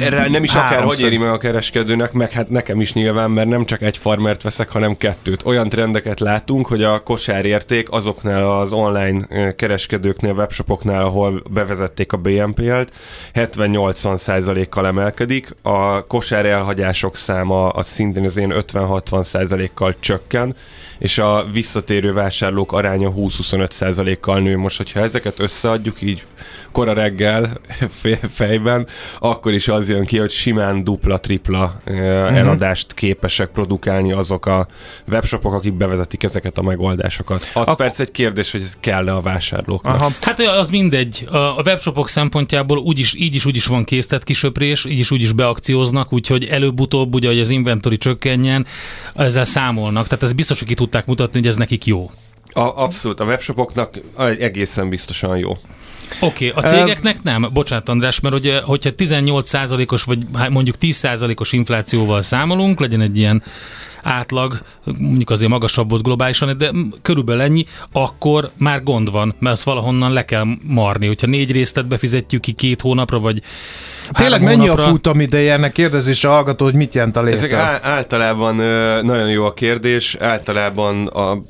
Erre nem is akár hogy éri meg a kereskedőnek, meg hát nekem is nyilván, mert nem csak egy farmert veszek, hanem kettőt. Olyan trendeket látunk, hogy a kosárérték azoknál az online kereskedő kereskedőknél, webshopoknál, ahol bevezették a BNPL-t, 70-80 százalékkal emelkedik, a kosár elhagyások száma az szintén az én 50-60 százalékkal csökken, és a visszatérő vásárlók aránya 20-25 százalékkal nő. Most, hogyha ezeket összeadjuk így kora reggel fejben, akkor is az jön ki, hogy simán dupla-tripla uh-huh. eladást képesek produkálni azok a webshopok, akik bevezetik ezeket a megoldásokat. Az Ak- persze egy kérdés, hogy ez kell-e a vásárlóknak. Aha. Hát az mindegy. A webshopok szempontjából úgyis, így is úgy is van készített kisöprés, így is úgy is beakcióznak, úgyhogy előbb-utóbb ugye, hogy az inventory csökkenjen, ezzel számolnak. Tehát ez biztos, hogy ki tudták mutatni, hogy ez nekik jó. A, abszolút, a webshopoknak egészen biztosan jó. Oké, okay, a cégeknek nem? Bocsánat, András, mert ugye, hogyha 18%-os vagy mondjuk 10%-os inflációval számolunk, legyen egy ilyen átlag, mondjuk azért magasabb volt globálisan, de körülbelül ennyi, akkor már gond van, mert azt valahonnan le kell marni. Hogyha négy résztet befizetjük ki két hónapra, vagy Tényleg mennyi hónapra... a futam ideje? Ennek kérdezés a hallgató, hogy mit jelent a létel? Ezek általában nagyon jó a kérdés. Általában a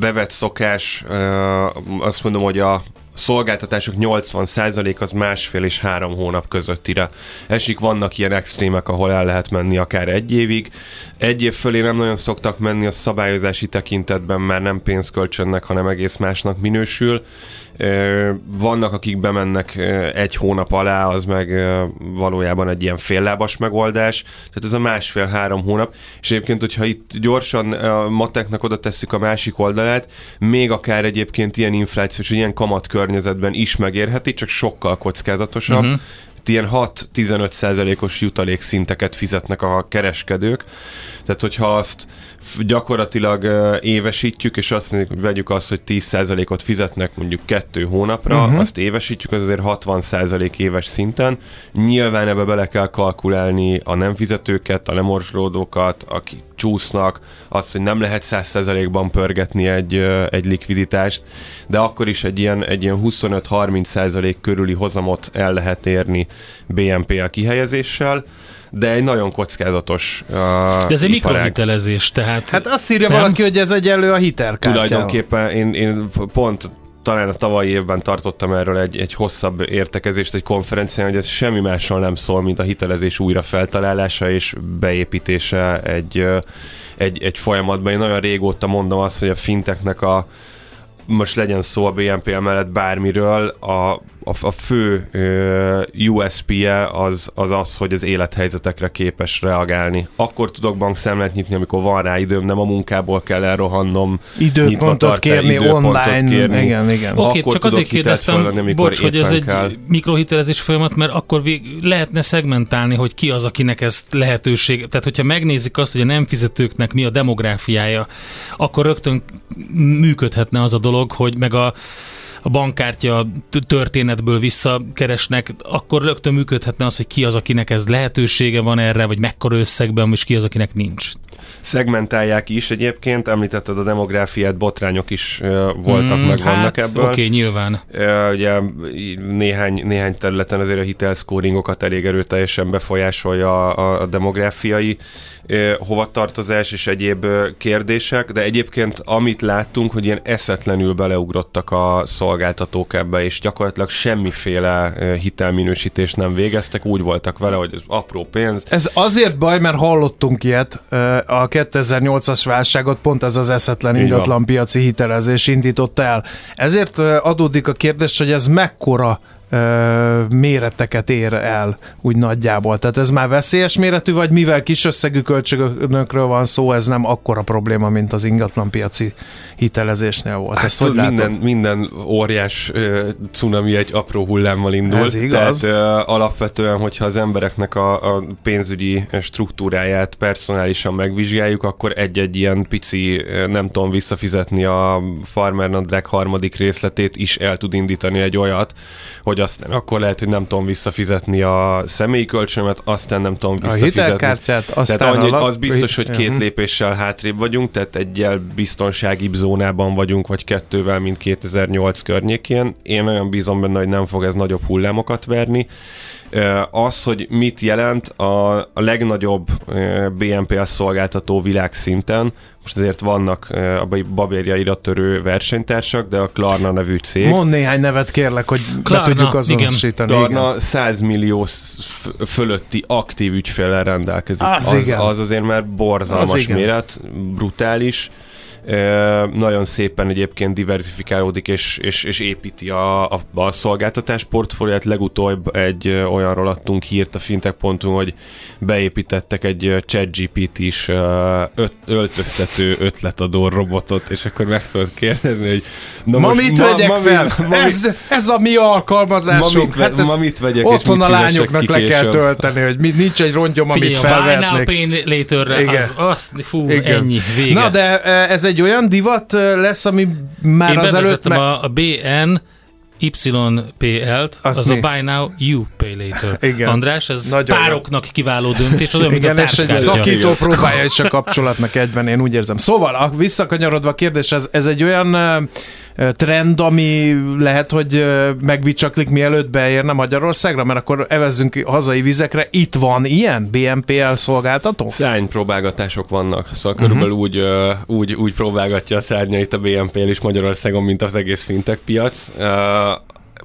bevett szokás, azt mondom, hogy a szolgáltatások 80% az másfél és három hónap közöttire esik. Vannak ilyen extrémek, ahol el lehet menni akár egy évig. Egy év fölé nem nagyon szoktak menni a szabályozási tekintetben, mert nem pénzkölcsönnek, hanem egész másnak minősül. Vannak, akik bemennek egy hónap alá, az meg valójában egy ilyen féllábas megoldás. Tehát ez a másfél-három hónap. És egyébként, hogyha itt gyorsan a mateknak oda tesszük a másik oldalát, még akár egyébként ilyen inflációs, ilyen kamat környezetben is megérheti, csak sokkal kockázatosabb. Uh-huh ilyen 6-15 százalékos jutalékszinteket fizetnek a kereskedők. Tehát, hogyha azt gyakorlatilag évesítjük, és azt mondjuk, hogy vegyük azt, hogy 10%-ot fizetnek mondjuk kettő hónapra, uh-huh. azt évesítjük, az azért 60% éves szinten. Nyilván ebbe bele kell kalkulálni a nem fizetőket, a lemorzsolódókat, akik csúsznak, azt, hogy nem lehet 100%-ban pörgetni egy, egy likviditást, de akkor is egy ilyen, egy ilyen 25-30% körüli hozamot el lehet érni BNPL kihelyezéssel de egy nagyon kockázatos uh, De ez egy mikrohitelezés, tehát... Hát azt írja nem? valaki, hogy ez egyenlő a hitelkártya. Tulajdonképpen én, én pont talán a tavalyi évben tartottam erről egy, egy hosszabb értekezést egy konferencián, hogy ez semmi mással nem szól, mint a hitelezés újra feltalálása és beépítése egy, egy, egy folyamatban. Én nagyon régóta mondom azt, hogy a finteknek a, most legyen szó a BNPL mellett bármiről, a, a, a fő USP-je az, az az, hogy az élethelyzetekre képes reagálni. Akkor tudok bankszámlát nyitni, amikor van rá időm, nem a munkából kell elrohannom. Időpontot kérni, időpontot online. Kérni. Igen, igen. Oké, okay, csak azért kérdeztem, fölvenni, bocs, hogy ez kell. egy mikrohitelezés folyamat, mert akkor vég, lehetne szegmentálni, hogy ki az, akinek ezt lehetőség. Tehát, hogyha megnézik azt, hogy a nem fizetőknek mi a demográfiája, akkor rögtön működhetne az a dolog, hogy meg a a bankkártya történetből visszakeresnek, akkor rögtön működhetne az, hogy ki az, akinek ez lehetősége van erre, vagy mekkora összegben, és ki az, akinek nincs szegmentálják is egyébként, említetted a demográfiát, botrányok is voltak, mm, meg hát, vannak ebből. Oké, okay, nyilván. Ugye néhány, néhány területen azért a hitelszkóringokat elég erőteljesen befolyásolja a, a demográfiai hovatartozás és egyéb kérdések, de egyébként amit láttunk, hogy ilyen eszetlenül beleugrottak a szolgáltatók ebbe, és gyakorlatilag semmiféle hitelminősítést nem végeztek, úgy voltak vele, hogy ez apró pénz. Ez azért baj, mert hallottunk ilyet, a 2008-as válságot pont ez az eszetlen ingatlanpiaci hitelezés indította el. Ezért adódik a kérdés, hogy ez mekkora méreteket ér el úgy nagyjából. Tehát ez már veszélyes méretű, vagy mivel kis összegű költségökről van szó, ez nem akkora probléma, mint az ingatlanpiaci hitelezésnél volt. Hát, Ezt minden, minden óriás uh, cunami egy apró hullámmal indul. Ez igaz. Tehát uh, alapvetően, hogyha az embereknek a, a pénzügyi struktúráját personálisan megvizsgáljuk, akkor egy-egy ilyen pici, nem tudom visszafizetni a Farmer Nadrág harmadik részletét is el tud indítani egy olyat, hogy aztán akkor lehet, hogy nem tudom visszafizetni a személyi kölcsönömet, aztán nem tudom visszafizetni. A hitelkártyát, aztán tehát annyi, az biztos, hogy két lépéssel hátrébb vagyunk, tehát egyel biztonsági zónában vagyunk, vagy kettővel, mint 2008 környékén. Én nagyon bízom benne, hogy nem fog ez nagyobb hullámokat verni. Az, hogy mit jelent a, a legnagyobb BNPL szolgáltató világszinten, most azért vannak a babérjaira törő versenytársak, de a Klarna nevű cég. Mond néhány nevet kérlek, hogy Klarna, be tudjuk azonosítani. Klarna 100 millió fölötti aktív ügyféllel rendelkezik. Az, az, az azért már borzalmas az méret, brutális nagyon szépen egyébként diversifikálódik és, és, és építi a, a, a szolgáltatás portfóliát. Legutóbb egy olyanról adtunk hírt a fintech.hu, hogy beépítettek egy ChatGPT is öt, öltöztető ötletadó robotot, és akkor meg tudod kérdezni, hogy na ma most, mit ma, vegyek ma, fel? Ma, ez, ez a mi alkalmazásunk. Ma mit, ve, hát ma mit vegyek, otthon a lányoknak le kell tölteni, hogy mi, nincs egy rongyom, amit felvetnék. Figyelj, a later az, az, fú, Igen. ennyi, vége. Na, de ez egy olyan divat lesz, ami már Én az előtt... Meg... a, a BN YPL-t, az, az a Buy Now, You Pay Later. Igen. András, ez Nagyon pároknak jó. kiváló döntés, az olyan, Igen, mint a és egy szakító próbálja is a kapcsolatnak egyben, én úgy érzem. Szóval, a, visszakanyarodva a kérdés, ez, ez egy olyan trend, ami lehet, hogy megbicsaklik mielőtt beérne Magyarországra, mert akkor evezzünk hazai vizekre. Itt van ilyen BNPL szolgáltató? Szárnypróbálgatások vannak, szóval uh-huh. körülbelül úgy, úgy, úgy próbálgatja a szárnyait a BNPL is Magyarországon, mint az egész fintech piac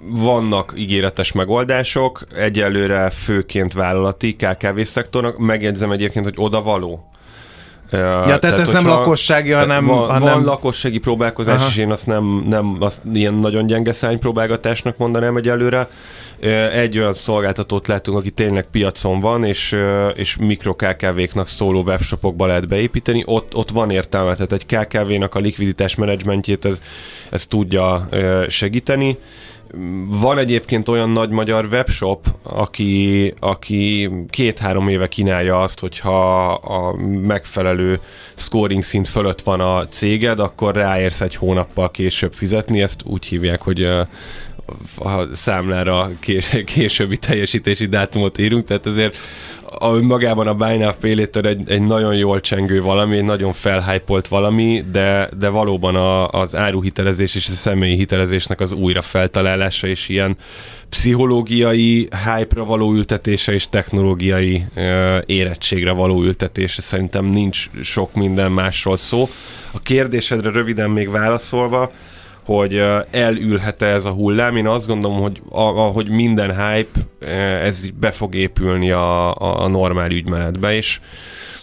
vannak ígéretes megoldások, egyelőre főként vállalati KKV szektornak, megjegyzem egyébként, hogy oda való. Ja, tehát, tehát ez nem lakossági, hanem... Van, hanem... van lakossági próbálkozás, Aha. és én azt nem, nem azt ilyen nagyon gyenge szánypróbálgatásnak mondanám egyelőre. Egy olyan szolgáltatót látunk, aki tényleg piacon van, és, és mikro KKV-knak szóló webshopokba lehet beépíteni. Ott, ott van értelme, tehát egy KKV-nak a likviditás menedzsmentjét ez, ez tudja segíteni van egyébként olyan nagy magyar webshop, aki, aki két-három éve kínálja azt, hogyha a megfelelő scoring szint fölött van a céged, akkor ráérsz egy hónappal később fizetni, ezt úgy hívják, hogy a számlára későbbi teljesítési dátumot írunk, tehát azért a, magában a Buy Now egy, egy nagyon jól csengő valami, egy nagyon felhypolt valami, de, de valóban a, az áruhitelezés és a személyi hitelezésnek az újra feltalálása és ilyen pszichológiai hype-ra való ültetése és technológiai uh, érettségre való ültetése szerintem nincs sok minden másról szó. A kérdésedre röviden még válaszolva, hogy elülhet-e ez a hullám. Én azt gondolom, hogy ahogy minden hype, ez be fog épülni a, a normál ügymenetbe, és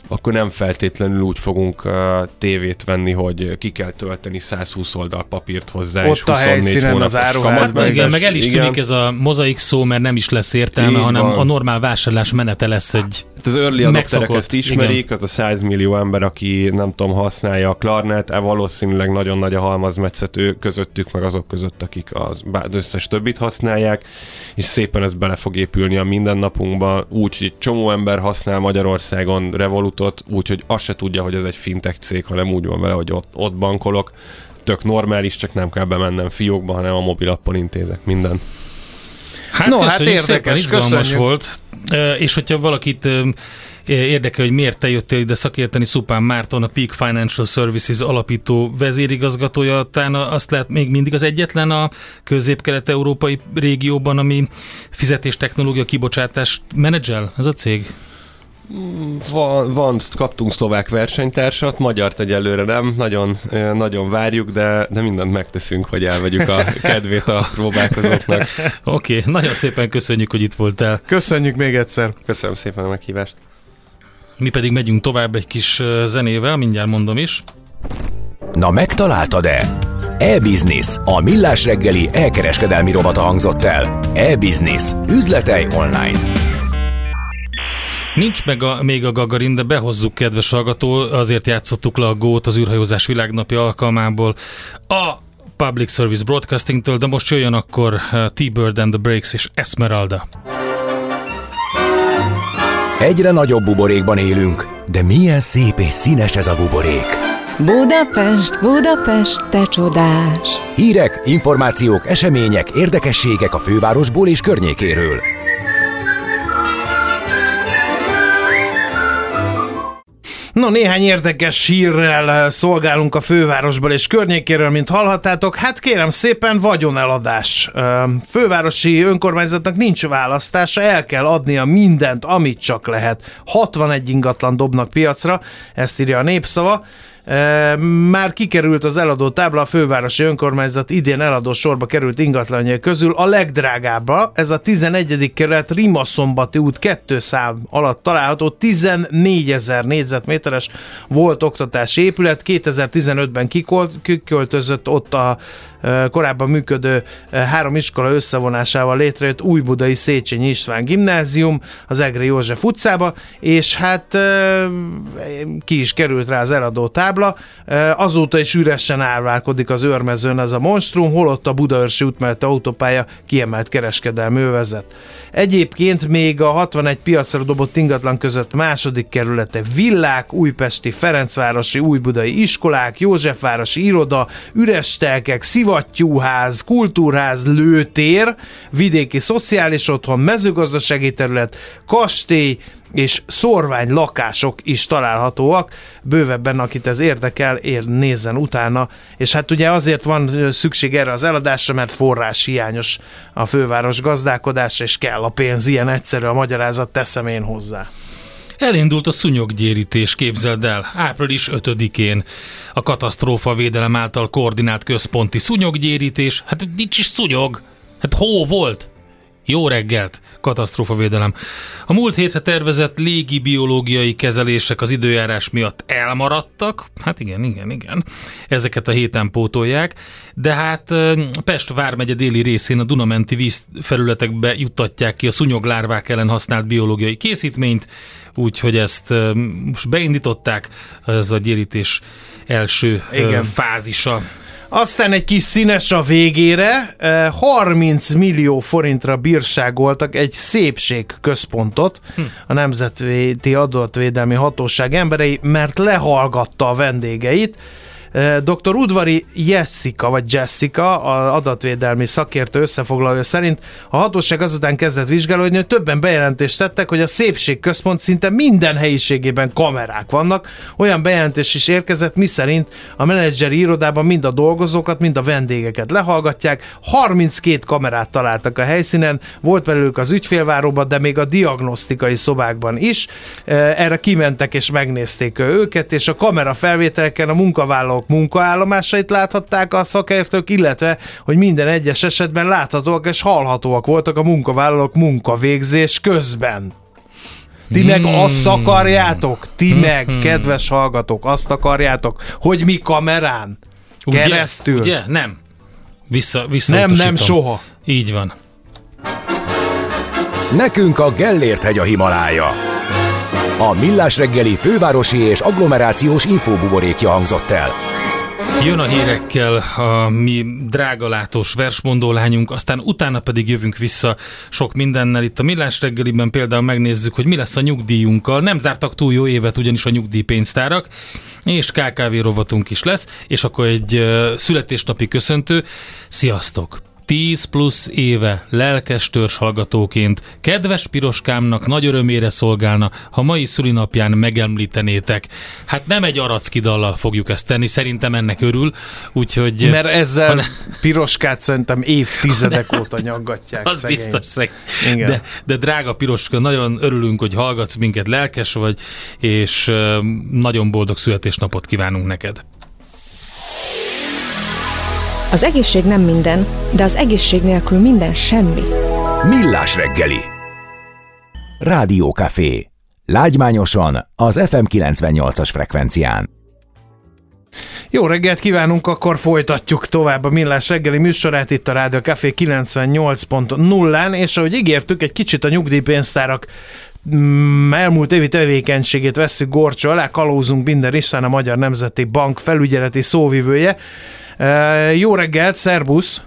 akkor nem feltétlenül úgy fogunk uh, tévét venni, hogy ki kell tölteni 120 oldal papírt hozzá, Ott és 24 a az áruházban. Igen, meg el is igen. tűnik ez a mozaik szó, mert nem is lesz értelme, Így hanem van. a normál vásárlás menete lesz egy hát az early adopterek ezt ismerik, igen. az a 100 millió ember, aki nem tudom, használja a Klarnet, e valószínűleg nagyon nagy a halmazmetszető közöttük, meg azok között, akik az, az összes többit használják, és szépen ez bele fog épülni a mindennapunkba, úgy, hogy csomó ember használ Magyarországon Revolut bankot, úgyhogy azt se tudja, hogy ez egy fintech cég, hanem úgy van vele, hogy ott, ott bankolok. Tök normális, csak nem kell bemennem fiókba, hanem a mobilappon intézek mindent. Hát, no, hát érdekes, szépen, izgalmas köszönjük. volt. És hogyha valakit érdekel, hogy miért te jöttél ide szakérteni, Szupán Márton, a Peak Financial Services alapító vezérigazgatója, talán azt lehet még mindig az egyetlen a közép-kelet-európai régióban, ami fizetéstechnológia kibocsátást menedzsel, ez a cég? Van, van, kaptunk szlovák versenytársat, magyar egyelőre nem, nagyon, nagyon várjuk, de, de mindent megteszünk, hogy elvegyük a kedvét a próbálkozóknak. Oké, okay, nagyon szépen köszönjük, hogy itt voltál. Köszönjük még egyszer. Köszönöm szépen a meghívást. Mi pedig megyünk tovább egy kis zenével, mindjárt mondom is. Na megtaláltad-e? E-Business, a millás reggeli elkereskedelmi robata hangzott el. E-Business, üzletei online. Nincs meg a, még a Gagarin, de behozzuk, kedves hallgató, azért játszottuk le a gót az űrhajózás világnapi alkalmából a Public Service Broadcasting-től, de most jöjjön akkor uh, T-Bird and the Breaks és Esmeralda. Egyre nagyobb buborékban élünk, de milyen szép és színes ez a buborék. Budapest, Budapest, te csodás! Hírek, információk, események, érdekességek a fővárosból és környékéről. No, néhány érdekes hírrel eh, szolgálunk a fővárosból és környékéről, mint hallhattátok. Hát kérem szépen, vagyoneladás. Eh, fővárosi önkormányzatnak nincs választása, el kell adnia mindent, amit csak lehet. 61 ingatlan dobnak piacra, ezt írja a népszava. Már kikerült az eladó tábla, a fővárosi önkormányzat idén eladó sorba került ingatlanjai közül a legdrágábbra, ez a 11. kerület Rimaszombati út 2 szám alatt található 14 ezer négyzetméteres volt oktatási épület, 2015-ben kiköltözött ott a korábban működő három iskola összevonásával létrejött Újbudai Széchenyi István gimnázium az Egri József utcába, és hát ki is került rá az eladó tábla, azóta is üresen árválkodik az őrmezőn ez a monstrum, holott a Budaörsi út mellett autópálya kiemelt kereskedelmi övezet. Egyébként még a 61 piacra dobott ingatlan között második kerülete villák, újpesti, Ferencvárosi, újbudai iskolák, Józsefvárosi iroda, üres telkek, szivattyúház, kultúrház, lőtér, vidéki szociális otthon, mezőgazdasági terület, kastély, és szorvány lakások is találhatóak. Bővebben, akit ez érdekel, ér nézzen utána. És hát ugye azért van szükség erre az eladásra, mert forrás hiányos a főváros gazdálkodása, és kell a pénz. Ilyen egyszerű a magyarázat, teszem én hozzá. Elindult a szúnyoggyérítés, képzeld el, április 5-én a katasztrófa védelem által koordinált központi szúnyoggyérítés. Hát nincs is szúnyog, hát hó volt. Jó reggelt, katasztrófavédelem. A múlt hétre tervezett légi biológiai kezelések az időjárás miatt elmaradtak. Hát igen, igen, igen. Ezeket a héten pótolják. De hát Pest vármegye déli részén a Dunamenti vízfelületekbe juttatják ki a szúnyoglárvák ellen használt biológiai készítményt, úgyhogy ezt most beindították, ez a gyérítés első igen. fázisa. Aztán egy kis színes a végére, 30 eh, millió forintra bírságoltak egy szépségközpontot hm. a Nemzetvédi Adatvédelmi Hatóság emberei, mert lehallgatta a vendégeit, Dr. Udvari Jessica, vagy Jessica, az adatvédelmi szakértő összefoglalója szerint a hatóság azután kezdett vizsgálódni, hogy többen bejelentést tettek, hogy a szépségközpont szinte minden helyiségében kamerák vannak. Olyan bejelentés is érkezett, miszerint a menedzseri irodában mind a dolgozókat, mind a vendégeket lehallgatják. 32 kamerát találtak a helyszínen, volt belőlük az ügyfélváróban, de még a diagnosztikai szobákban is. Erre kimentek és megnézték őket, és a kamera felvételeken a munkavállalók munkaállomásait láthatták a szakértők, illetve, hogy minden egyes esetben láthatóak és hallhatóak voltak a munkavállalók munkavégzés közben. Ti hmm. meg azt akarjátok, ti hmm. meg, hmm. kedves hallgatók, azt akarjátok, hogy mi kamerán ugye, keresztül. Ugye? Nem. Vissza, vissza Nem, nem, soha. Így van. Nekünk a Gellért hegy a Himalája. A Millás reggeli fővárosi és agglomerációs infóbuborékja hangzott el. Jön a hírekkel a mi drágalátós versmondó lányunk, aztán utána pedig jövünk vissza sok mindennel. Itt a Millás reggeliben például megnézzük, hogy mi lesz a nyugdíjunkkal. Nem zártak túl jó évet ugyanis a nyugdíjpénztárak, és KKV rovatunk is lesz, és akkor egy születésnapi köszöntő. Sziasztok! 10 plusz éve lelkes hallgatóként kedves piroskámnak nagy örömére szolgálna, ha mai szülinapján megemlítenétek. Hát nem egy aracki dallal fogjuk ezt tenni, szerintem ennek örül, úgyhogy... Mert ezzel ne... piroskát szerintem évtizedek óta nyaggatják. Az szegény. biztos szeg. De, de drága piroska, nagyon örülünk, hogy hallgatsz minket, lelkes vagy, és nagyon boldog születésnapot kívánunk neked. Az egészség nem minden, de az egészség nélkül minden semmi. Millás reggeli. Café. Lágymányosan az FM 98-as frekvencián. Jó reggelt kívánunk, akkor folytatjuk tovább a Millás reggeli műsorát itt a Rádió Café 98.0-án, és ahogy ígértük, egy kicsit a nyugdíjpénztárak mm, elmúlt évi tevékenységét veszük gorcsó alá, kalózunk minden István a Magyar Nemzeti Bank felügyeleti szóvivője. Jó reggelt, szervusz!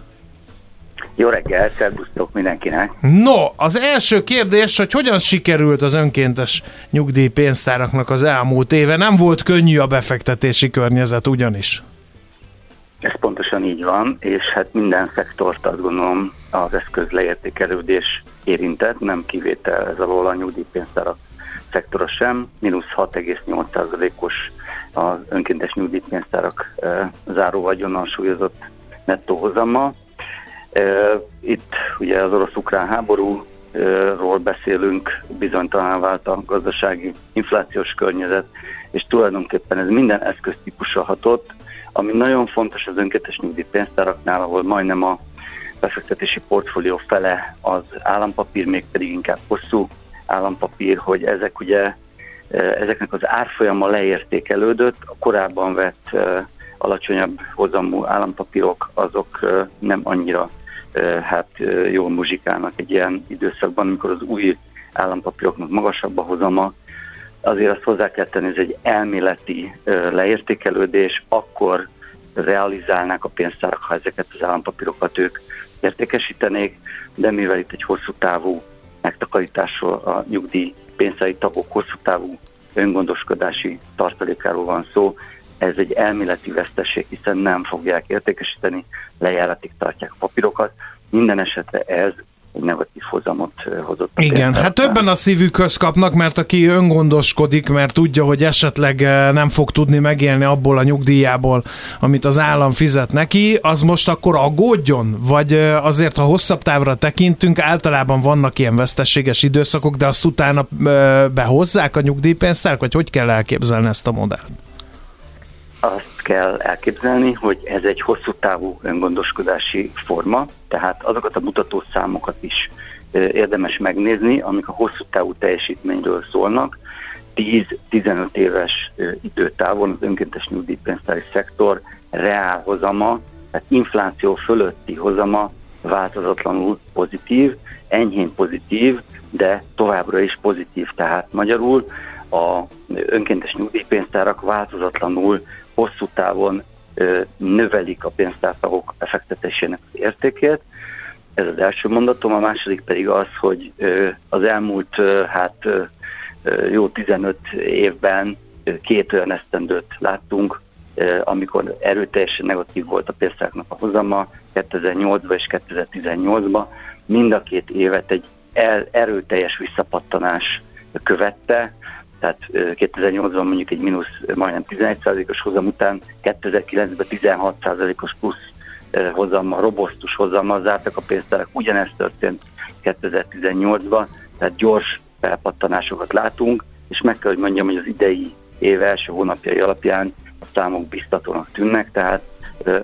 Jó reggelt, szervusztok mindenkinek! No, az első kérdés, hogy hogyan sikerült az önkéntes nyugdíjpénztáraknak az elmúlt éve? Nem volt könnyű a befektetési környezet ugyanis. Ez pontosan így van, és hát minden szektort azt gondolom az eszköz leértékelődés érintett, nem kivétel ez alól a nyugdíjpénztárak szektora sem, mínusz 6,8%-os az önkéntes nyugdíjpénztárak záró vagyonnal súlyozott nettó hozama. E, itt ugye az orosz-ukrán háborúról beszélünk, bizonytalan vált a gazdasági inflációs környezet, és tulajdonképpen ez minden eszköztípusra hatott, ami nagyon fontos az önkéntes nyugdíjpénztáraknál, ahol majdnem a befektetési portfólió fele az állampapír, még pedig inkább hosszú állampapír, hogy ezek ugye ezeknek az árfolyama leértékelődött, a korábban vett alacsonyabb hozamú állampapírok azok nem annyira hát jól muzsikálnak egy ilyen időszakban, amikor az új állampapíroknak magasabb a hozama, azért azt hozzá kell tenni, ez egy elméleti leértékelődés, akkor realizálnák a pénztárak, ha ezeket az állampapírokat ők értékesítenék, de mivel itt egy hosszú távú megtakarításról, a nyugdíj pénztári tagok hosszú távú öngondoskodási tartalékáról van szó, ez egy elméleti veszteség, hiszen nem fogják értékesíteni, lejáratig tartják a papírokat. Minden esetre ez egy negatív hozamot hozott. Igen, hát többen a szívükhöz kapnak, mert aki öngondoskodik, mert tudja, hogy esetleg nem fog tudni megélni abból a nyugdíjából, amit az állam fizet neki, az most akkor aggódjon? Vagy azért, ha hosszabb távra tekintünk, általában vannak ilyen veszteséges időszakok, de azt utána behozzák a nyugdíjpénztárak, vagy hogy kell elképzelni ezt a modellt? Azt kell elképzelni, hogy ez egy hosszú távú öngondoskodási forma, tehát azokat a mutatószámokat is érdemes megnézni, amik a hosszú távú teljesítményről szólnak. 10-15 éves időtávon az önkéntes nyugdíjpénztári szektor reál hozama, tehát infláció fölötti hozama változatlanul pozitív, enyhén pozitív, de továbbra is pozitív. Tehát magyarul a önkéntes nyugdíjpénztárak változatlanul hosszú távon növelik a pénztártagok effektetésének az értékét. Ez az első mondatom, a második pedig az, hogy az elmúlt hát jó 15 évben két olyan esztendőt láttunk, amikor erőteljesen negatív volt a pénztáraknak a hozama 2008-ban és 2018-ban. Mind a két évet egy erőteljes visszapattanás követte, tehát 2008-ban mondjuk egy mínusz majdnem 11%-os hozam után 2009-ben 16%-os plusz hozammal, robosztus hozammal zártak a pénztárak. Ugyanezt történt 2018-ban, tehát gyors felpattanásokat látunk, és meg kell, hogy mondjam, hogy az idei év első hónapjai alapján a számok biztatónak tűnnek, tehát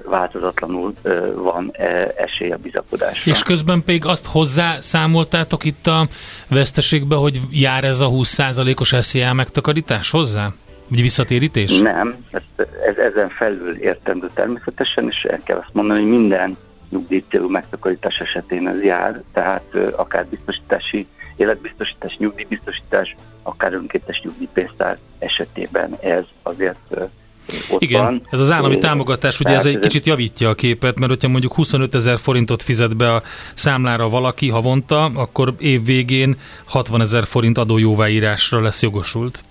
változatlanul van esély a bizakodásra. És közben pedig azt hozzá számoltátok itt a veszteségbe, hogy jár ez a 20%-os SZIA megtakarítás hozzá? Vagy visszatérítés? Nem, ez, ez ezen felül értendő természetesen, és el kell azt mondani, hogy minden nyugdíjcélú megtakarítás esetén ez jár, tehát akár biztosítási, életbiztosítás, nyugdíjbiztosítás, akár önkéntes nyugdíjpénztár esetében ez azért ott Igen, van. ez az állami támogatás, ugye ez egy kicsit javítja a képet, mert hogyha mondjuk 25 ezer forintot fizet be a számlára valaki havonta, akkor év végén 60 ezer forint adójóváírásra lesz jogosult.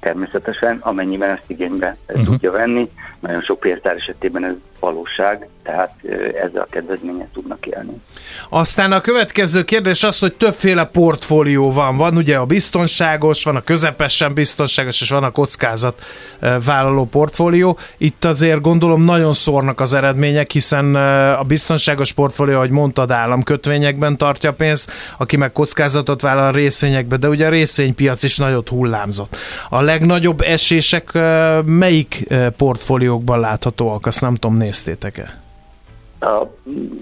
Természetesen, amennyiben ezt igénybe uh-huh. tudja venni. Nagyon sok pénztár esetében ez valóság, tehát ezzel a kedvezményet tudnak élni. Aztán a következő kérdés az, hogy többféle portfólió van. Van ugye a biztonságos, van a közepesen biztonságos, és van a kockázat vállaló portfólió. Itt azért gondolom nagyon szórnak az eredmények, hiszen a biztonságos portfólió, ahogy mondtad, államkötvényekben tartja pénzt, aki meg kockázatot vállal a részvényekbe, de ugye a részvénypiac is nagyot hullámzott. A legnagyobb esések melyik portfóliókban láthatóak, azt nem tudom, néztétek-e? A,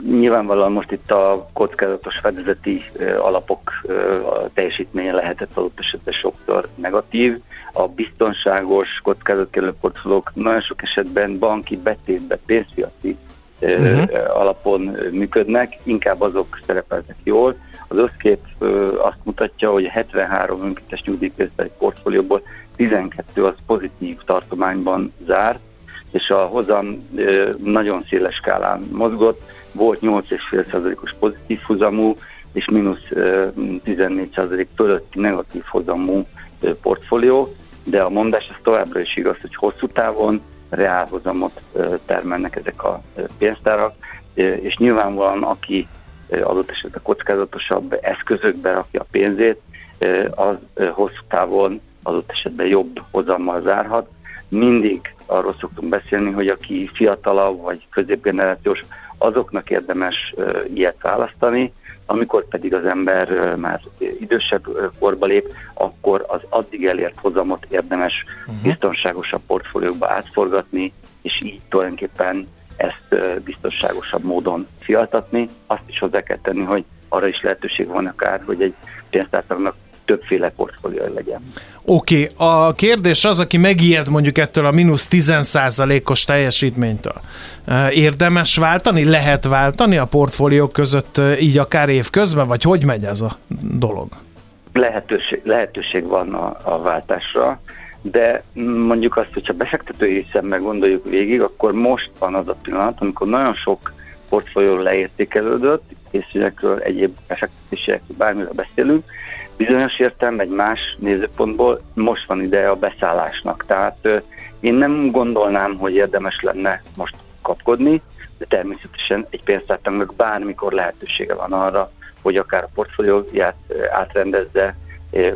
nyilvánvalóan most itt a kockázatos fedezeti alapok a teljesítménye lehetett adott esetben sokszor negatív. A biztonságos kockázatkerülő portfóliók nagyon sok esetben banki betétbe, pénzpiaci uh-huh. alapon működnek, inkább azok szerepeltek jól. Az összkép azt mutatja, hogy 73 önkéntes nyugdíjpénztári portfólióból 12 az pozitív tartományban zárt, és a hozam nagyon széles skálán mozgott, volt 8,5%-os pozitív hozamú, és mínusz 14% fölötti negatív hozamú portfólió, de a mondás az továbbra is igaz, hogy hosszú távon reálhozamot termelnek ezek a pénztárak, és nyilvánvalóan aki adott esetben kockázatosabb eszközökbe rakja a pénzét, az hosszú távon adott esetben jobb hozammal zárhat. Mindig arról szoktunk beszélni, hogy aki fiatalabb vagy középgenerációs, azoknak érdemes ilyet választani, amikor pedig az ember már idősebb korba lép, akkor az addig elért hozamot érdemes uh-huh. biztonságosabb portfóliókba átforgatni, és így tulajdonképpen ezt biztonságosabb módon fiatatni. Azt is hozzá kell tenni, hogy arra is lehetőség van akár, hogy egy pénztárcának többféle portfólió legyen. Oké, okay. a kérdés az, aki megijed mondjuk ettől a mínusz 10%-os teljesítménytől. Érdemes váltani? Lehet váltani a portfóliók között így akár évközben, vagy hogy megy ez a dolog? lehetőség, lehetőség van a, a váltásra, de mondjuk azt, hogyha befektetői szemmel gondoljuk végig, akkor most van az a pillanat, amikor nagyon sok portfólió leértékelődött, készügyekről, egyéb befektetésekről, bármiről beszélünk, bizonyos értelme egy más nézőpontból most van ideje a beszállásnak. Tehát én nem gondolnám, hogy érdemes lenne most kapkodni, de természetesen egy pénztártának bármikor lehetősége van arra, hogy akár a portfólióját átrendezze,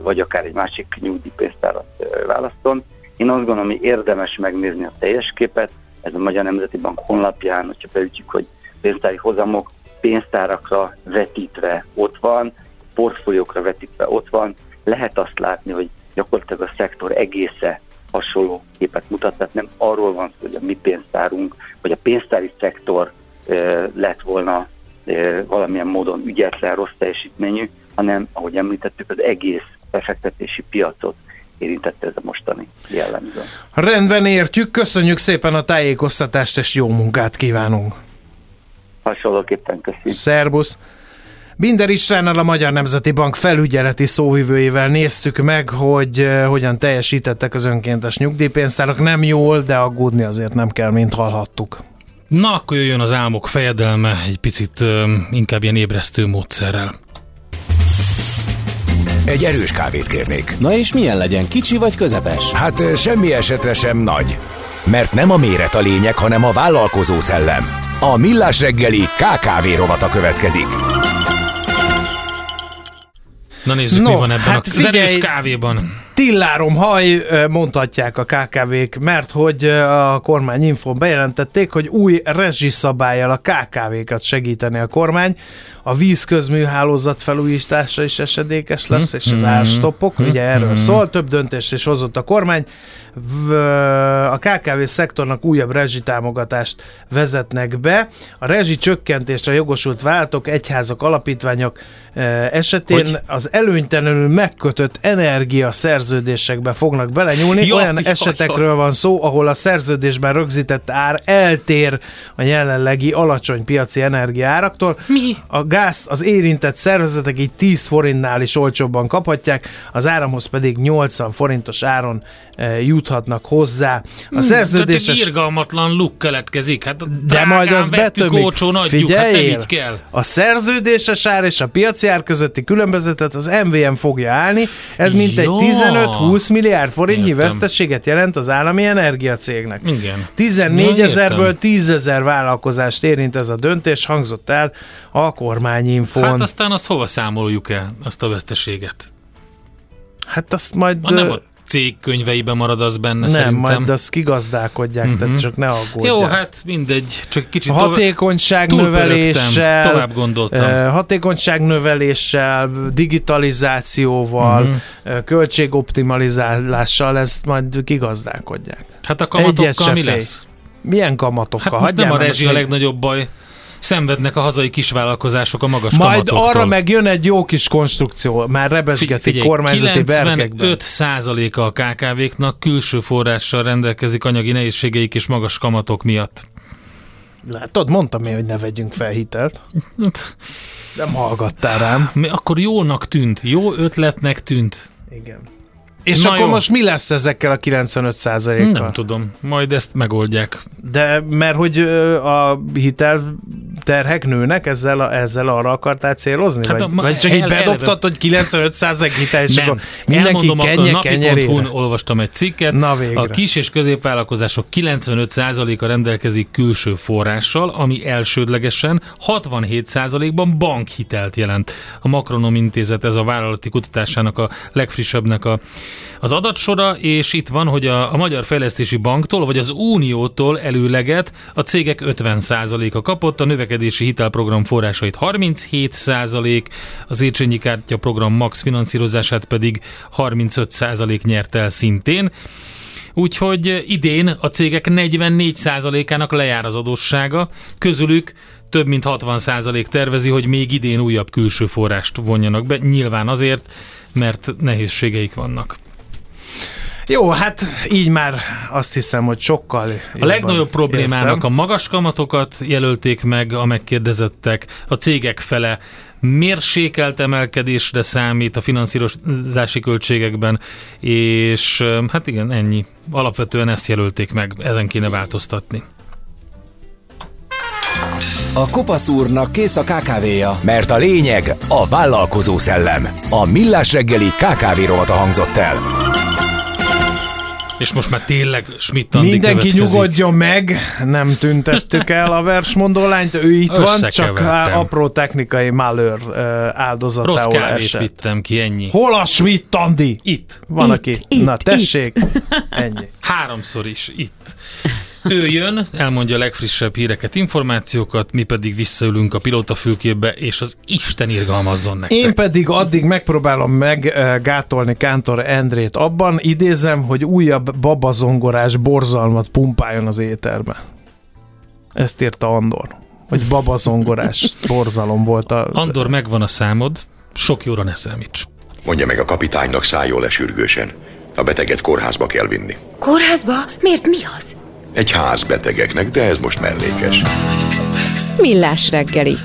vagy akár egy másik nyugdíjpénztárat választon. Én azt gondolom, hogy érdemes megnézni a teljes képet, ez a Magyar Nemzeti Bank honlapján, hogyha beütjük, hogy pénztári hozamok pénztárakra vetítve ott van, portfóliókra vetítve ott van, lehet azt látni, hogy gyakorlatilag a szektor egésze hasonló képet mutat, tehát nem arról van szó, hogy a mi pénztárunk, vagy a pénztári szektor e, lett volna e, valamilyen módon ügyetlen, rossz teljesítményű, hanem, ahogy említettük, az egész befektetési piacot érintette ez a mostani jellemző. Rendben értjük, köszönjük szépen a tájékoztatást, és jó munkát kívánunk! Hasonlóképpen köszönjük. Szerbusz! Binder Istvánnal a Magyar Nemzeti Bank felügyeleti szóvivőjével néztük meg, hogy uh, hogyan teljesítettek az önkéntes nyugdíjpénztárak. Nem jól, de aggódni azért nem kell, mint hallhattuk. Na, akkor jöjjön az álmok fejedelme egy picit uh, inkább ilyen ébresztő módszerrel. Egy erős kávét kérnék. Na és milyen legyen, kicsi vagy közepes? Hát semmi esetre sem nagy. Mert nem a méret a lényeg, hanem a vállalkozó szellem. A Millás reggeli KKV rovata következik. Na nézzük, no, mi van ebben hát a figyelj, kávéban. Tillárom haj, mondhatják a KKV-k, mert hogy a kormány infón bejelentették, hogy új rezsiszabályjal a KKV-kat segíteni a kormány. A vízközműhálózat felújítása is esedékes lesz, hm? és az hm? árstopok, hm? ugye erről szól, több döntést is hozott a kormány. A KKV szektornak újabb rezsitámogatást vezetnek be. A rezsi csökkentésre jogosult váltok, egyházak, alapítványok esetén hogy? az előnytelenül megkötött energia szerződésekbe fognak belenyúlni. Jó, Olyan jó, esetekről jó. van szó, ahol a szerződésben rögzített ár eltér a jelenlegi alacsony piaci energiáraktól. Mi? A gázt az érintett szervezetek így 10 forintnál is olcsóbban kaphatják, az áramhoz pedig 80 forintos áron e, juthatnak hozzá. A hmm, szerződéses... Tehát irgalmatlan luk keletkezik. Hát de majd az betömik. Olcsón adjuk, hát nem így kell. A szerződéses ár és a piaci ár közötti különbözetet az MVM fogja állni. Ez mintegy 15-20 milliárd forintnyi Értem. veszteséget jelent az állami energiacégnek. Igen. 14 ezerből 10 ezer vállalkozást érint ez a döntés, hangzott el a kormányinfon. Hát aztán azt hova számoljuk el, azt a veszteséget? Hát azt majd... Ma nem a cég könyveiben marad az benne Nem, szerintem. majd azt kigazdálkodják, uh-huh. tehát csak ne aggódják. Jó, hát mindegy, csak kicsit a hatékonyság tovább, növeléssel, tovább gondoltam. Uh, hatékonyság növeléssel, digitalizációval, uh-huh. költségoptimalizálással ezt majd kigazdálkodják. Hát a kamatokkal mi lesz? Milyen kamatokkal? Hát most nem a rezsi a legnagyobb baj, szenvednek a hazai kisvállalkozások a magas Majd kamatoktól. arra meg jön egy jó kis konstrukció, már rebesgeti Figyelj, kormányzati 95 százaléka a KKV-knak külső forrással rendelkezik anyagi nehézségeik és magas kamatok miatt. Látod, mondtam én, hogy ne vegyünk fel hitelt. Nem hallgattál rám. Mi akkor jónak tűnt, jó ötletnek tűnt. Igen. És Na akkor jó. most mi lesz ezekkel a 95 kal Nem tudom, majd ezt megoldják. De mert hogy a hitel terhek nőnek, ezzel, a, ezzel arra akartál célozni? Hát vagy, a, vagy csak el, így bedobtad, hogy 95 hitel, és nem. akkor mindenki Elmondom, kenye kenyerére? olvastam egy cikket, Na a kis és középvállalkozások 95%-a rendelkezik külső forrással, ami elsődlegesen 67%-ban bankhitelt jelent. A Makronom Intézet ez a vállalati kutatásának a legfrissebbnek a az adatsora, és itt van, hogy a, a Magyar Fejlesztési Banktól, vagy az Uniótól előleget a cégek 50%-a kapott, a növekedési hitelprogram forrásait 37%, az Échenyi Kártya program max finanszírozását pedig 35% nyert el szintén. Úgyhogy idén a cégek 44%-ának lejár az adóssága, közülük több mint 60% tervezi, hogy még idén újabb külső forrást vonjanak be, nyilván azért, mert nehézségeik vannak. Jó, hát így már azt hiszem, hogy sokkal A legnagyobb problémának értem. a magas kamatokat jelölték meg a megkérdezettek, a cégek fele mérsékelt emelkedésre számít a finanszírozási költségekben, és hát igen, ennyi. Alapvetően ezt jelölték meg, ezen kéne változtatni. A Kopasz úrnak kész a kávéja. Mert a lényeg a vállalkozó szellem. A Millás reggeli KKV rovata hangzott el. És most már tényleg schmidt Mindenki következik. nyugodjon meg, nem tüntettük el a versmondó lányt, ő itt van, csak apró technikai malőr áldozatául Rossz kávét esett. vittem ki, ennyi. Hol a Schmidt Andi? Itt. Van, itt, aki. Itt, Na, tessék. Itt. Ennyi. Háromszor is itt. Ő jön, elmondja a legfrissebb híreket, információkat, mi pedig visszaülünk a pilótafülkébe, és az Isten irgalmazzon nektek. Én pedig addig megpróbálom meggátolni Kántor Endrét abban, idézem, hogy újabb babazongorás borzalmat pumpáljon az éterbe. Ezt írta Andor. Hogy babazongorás borzalom volt a... Andor, megvan a számod, sok jóra ne számíts. Mondja meg a kapitánynak szálljon le sürgősen. A beteget kórházba kell vinni. Kórházba? Miért mi az? Egy ház betegeknek, de ez most mellékes. Millás reggeli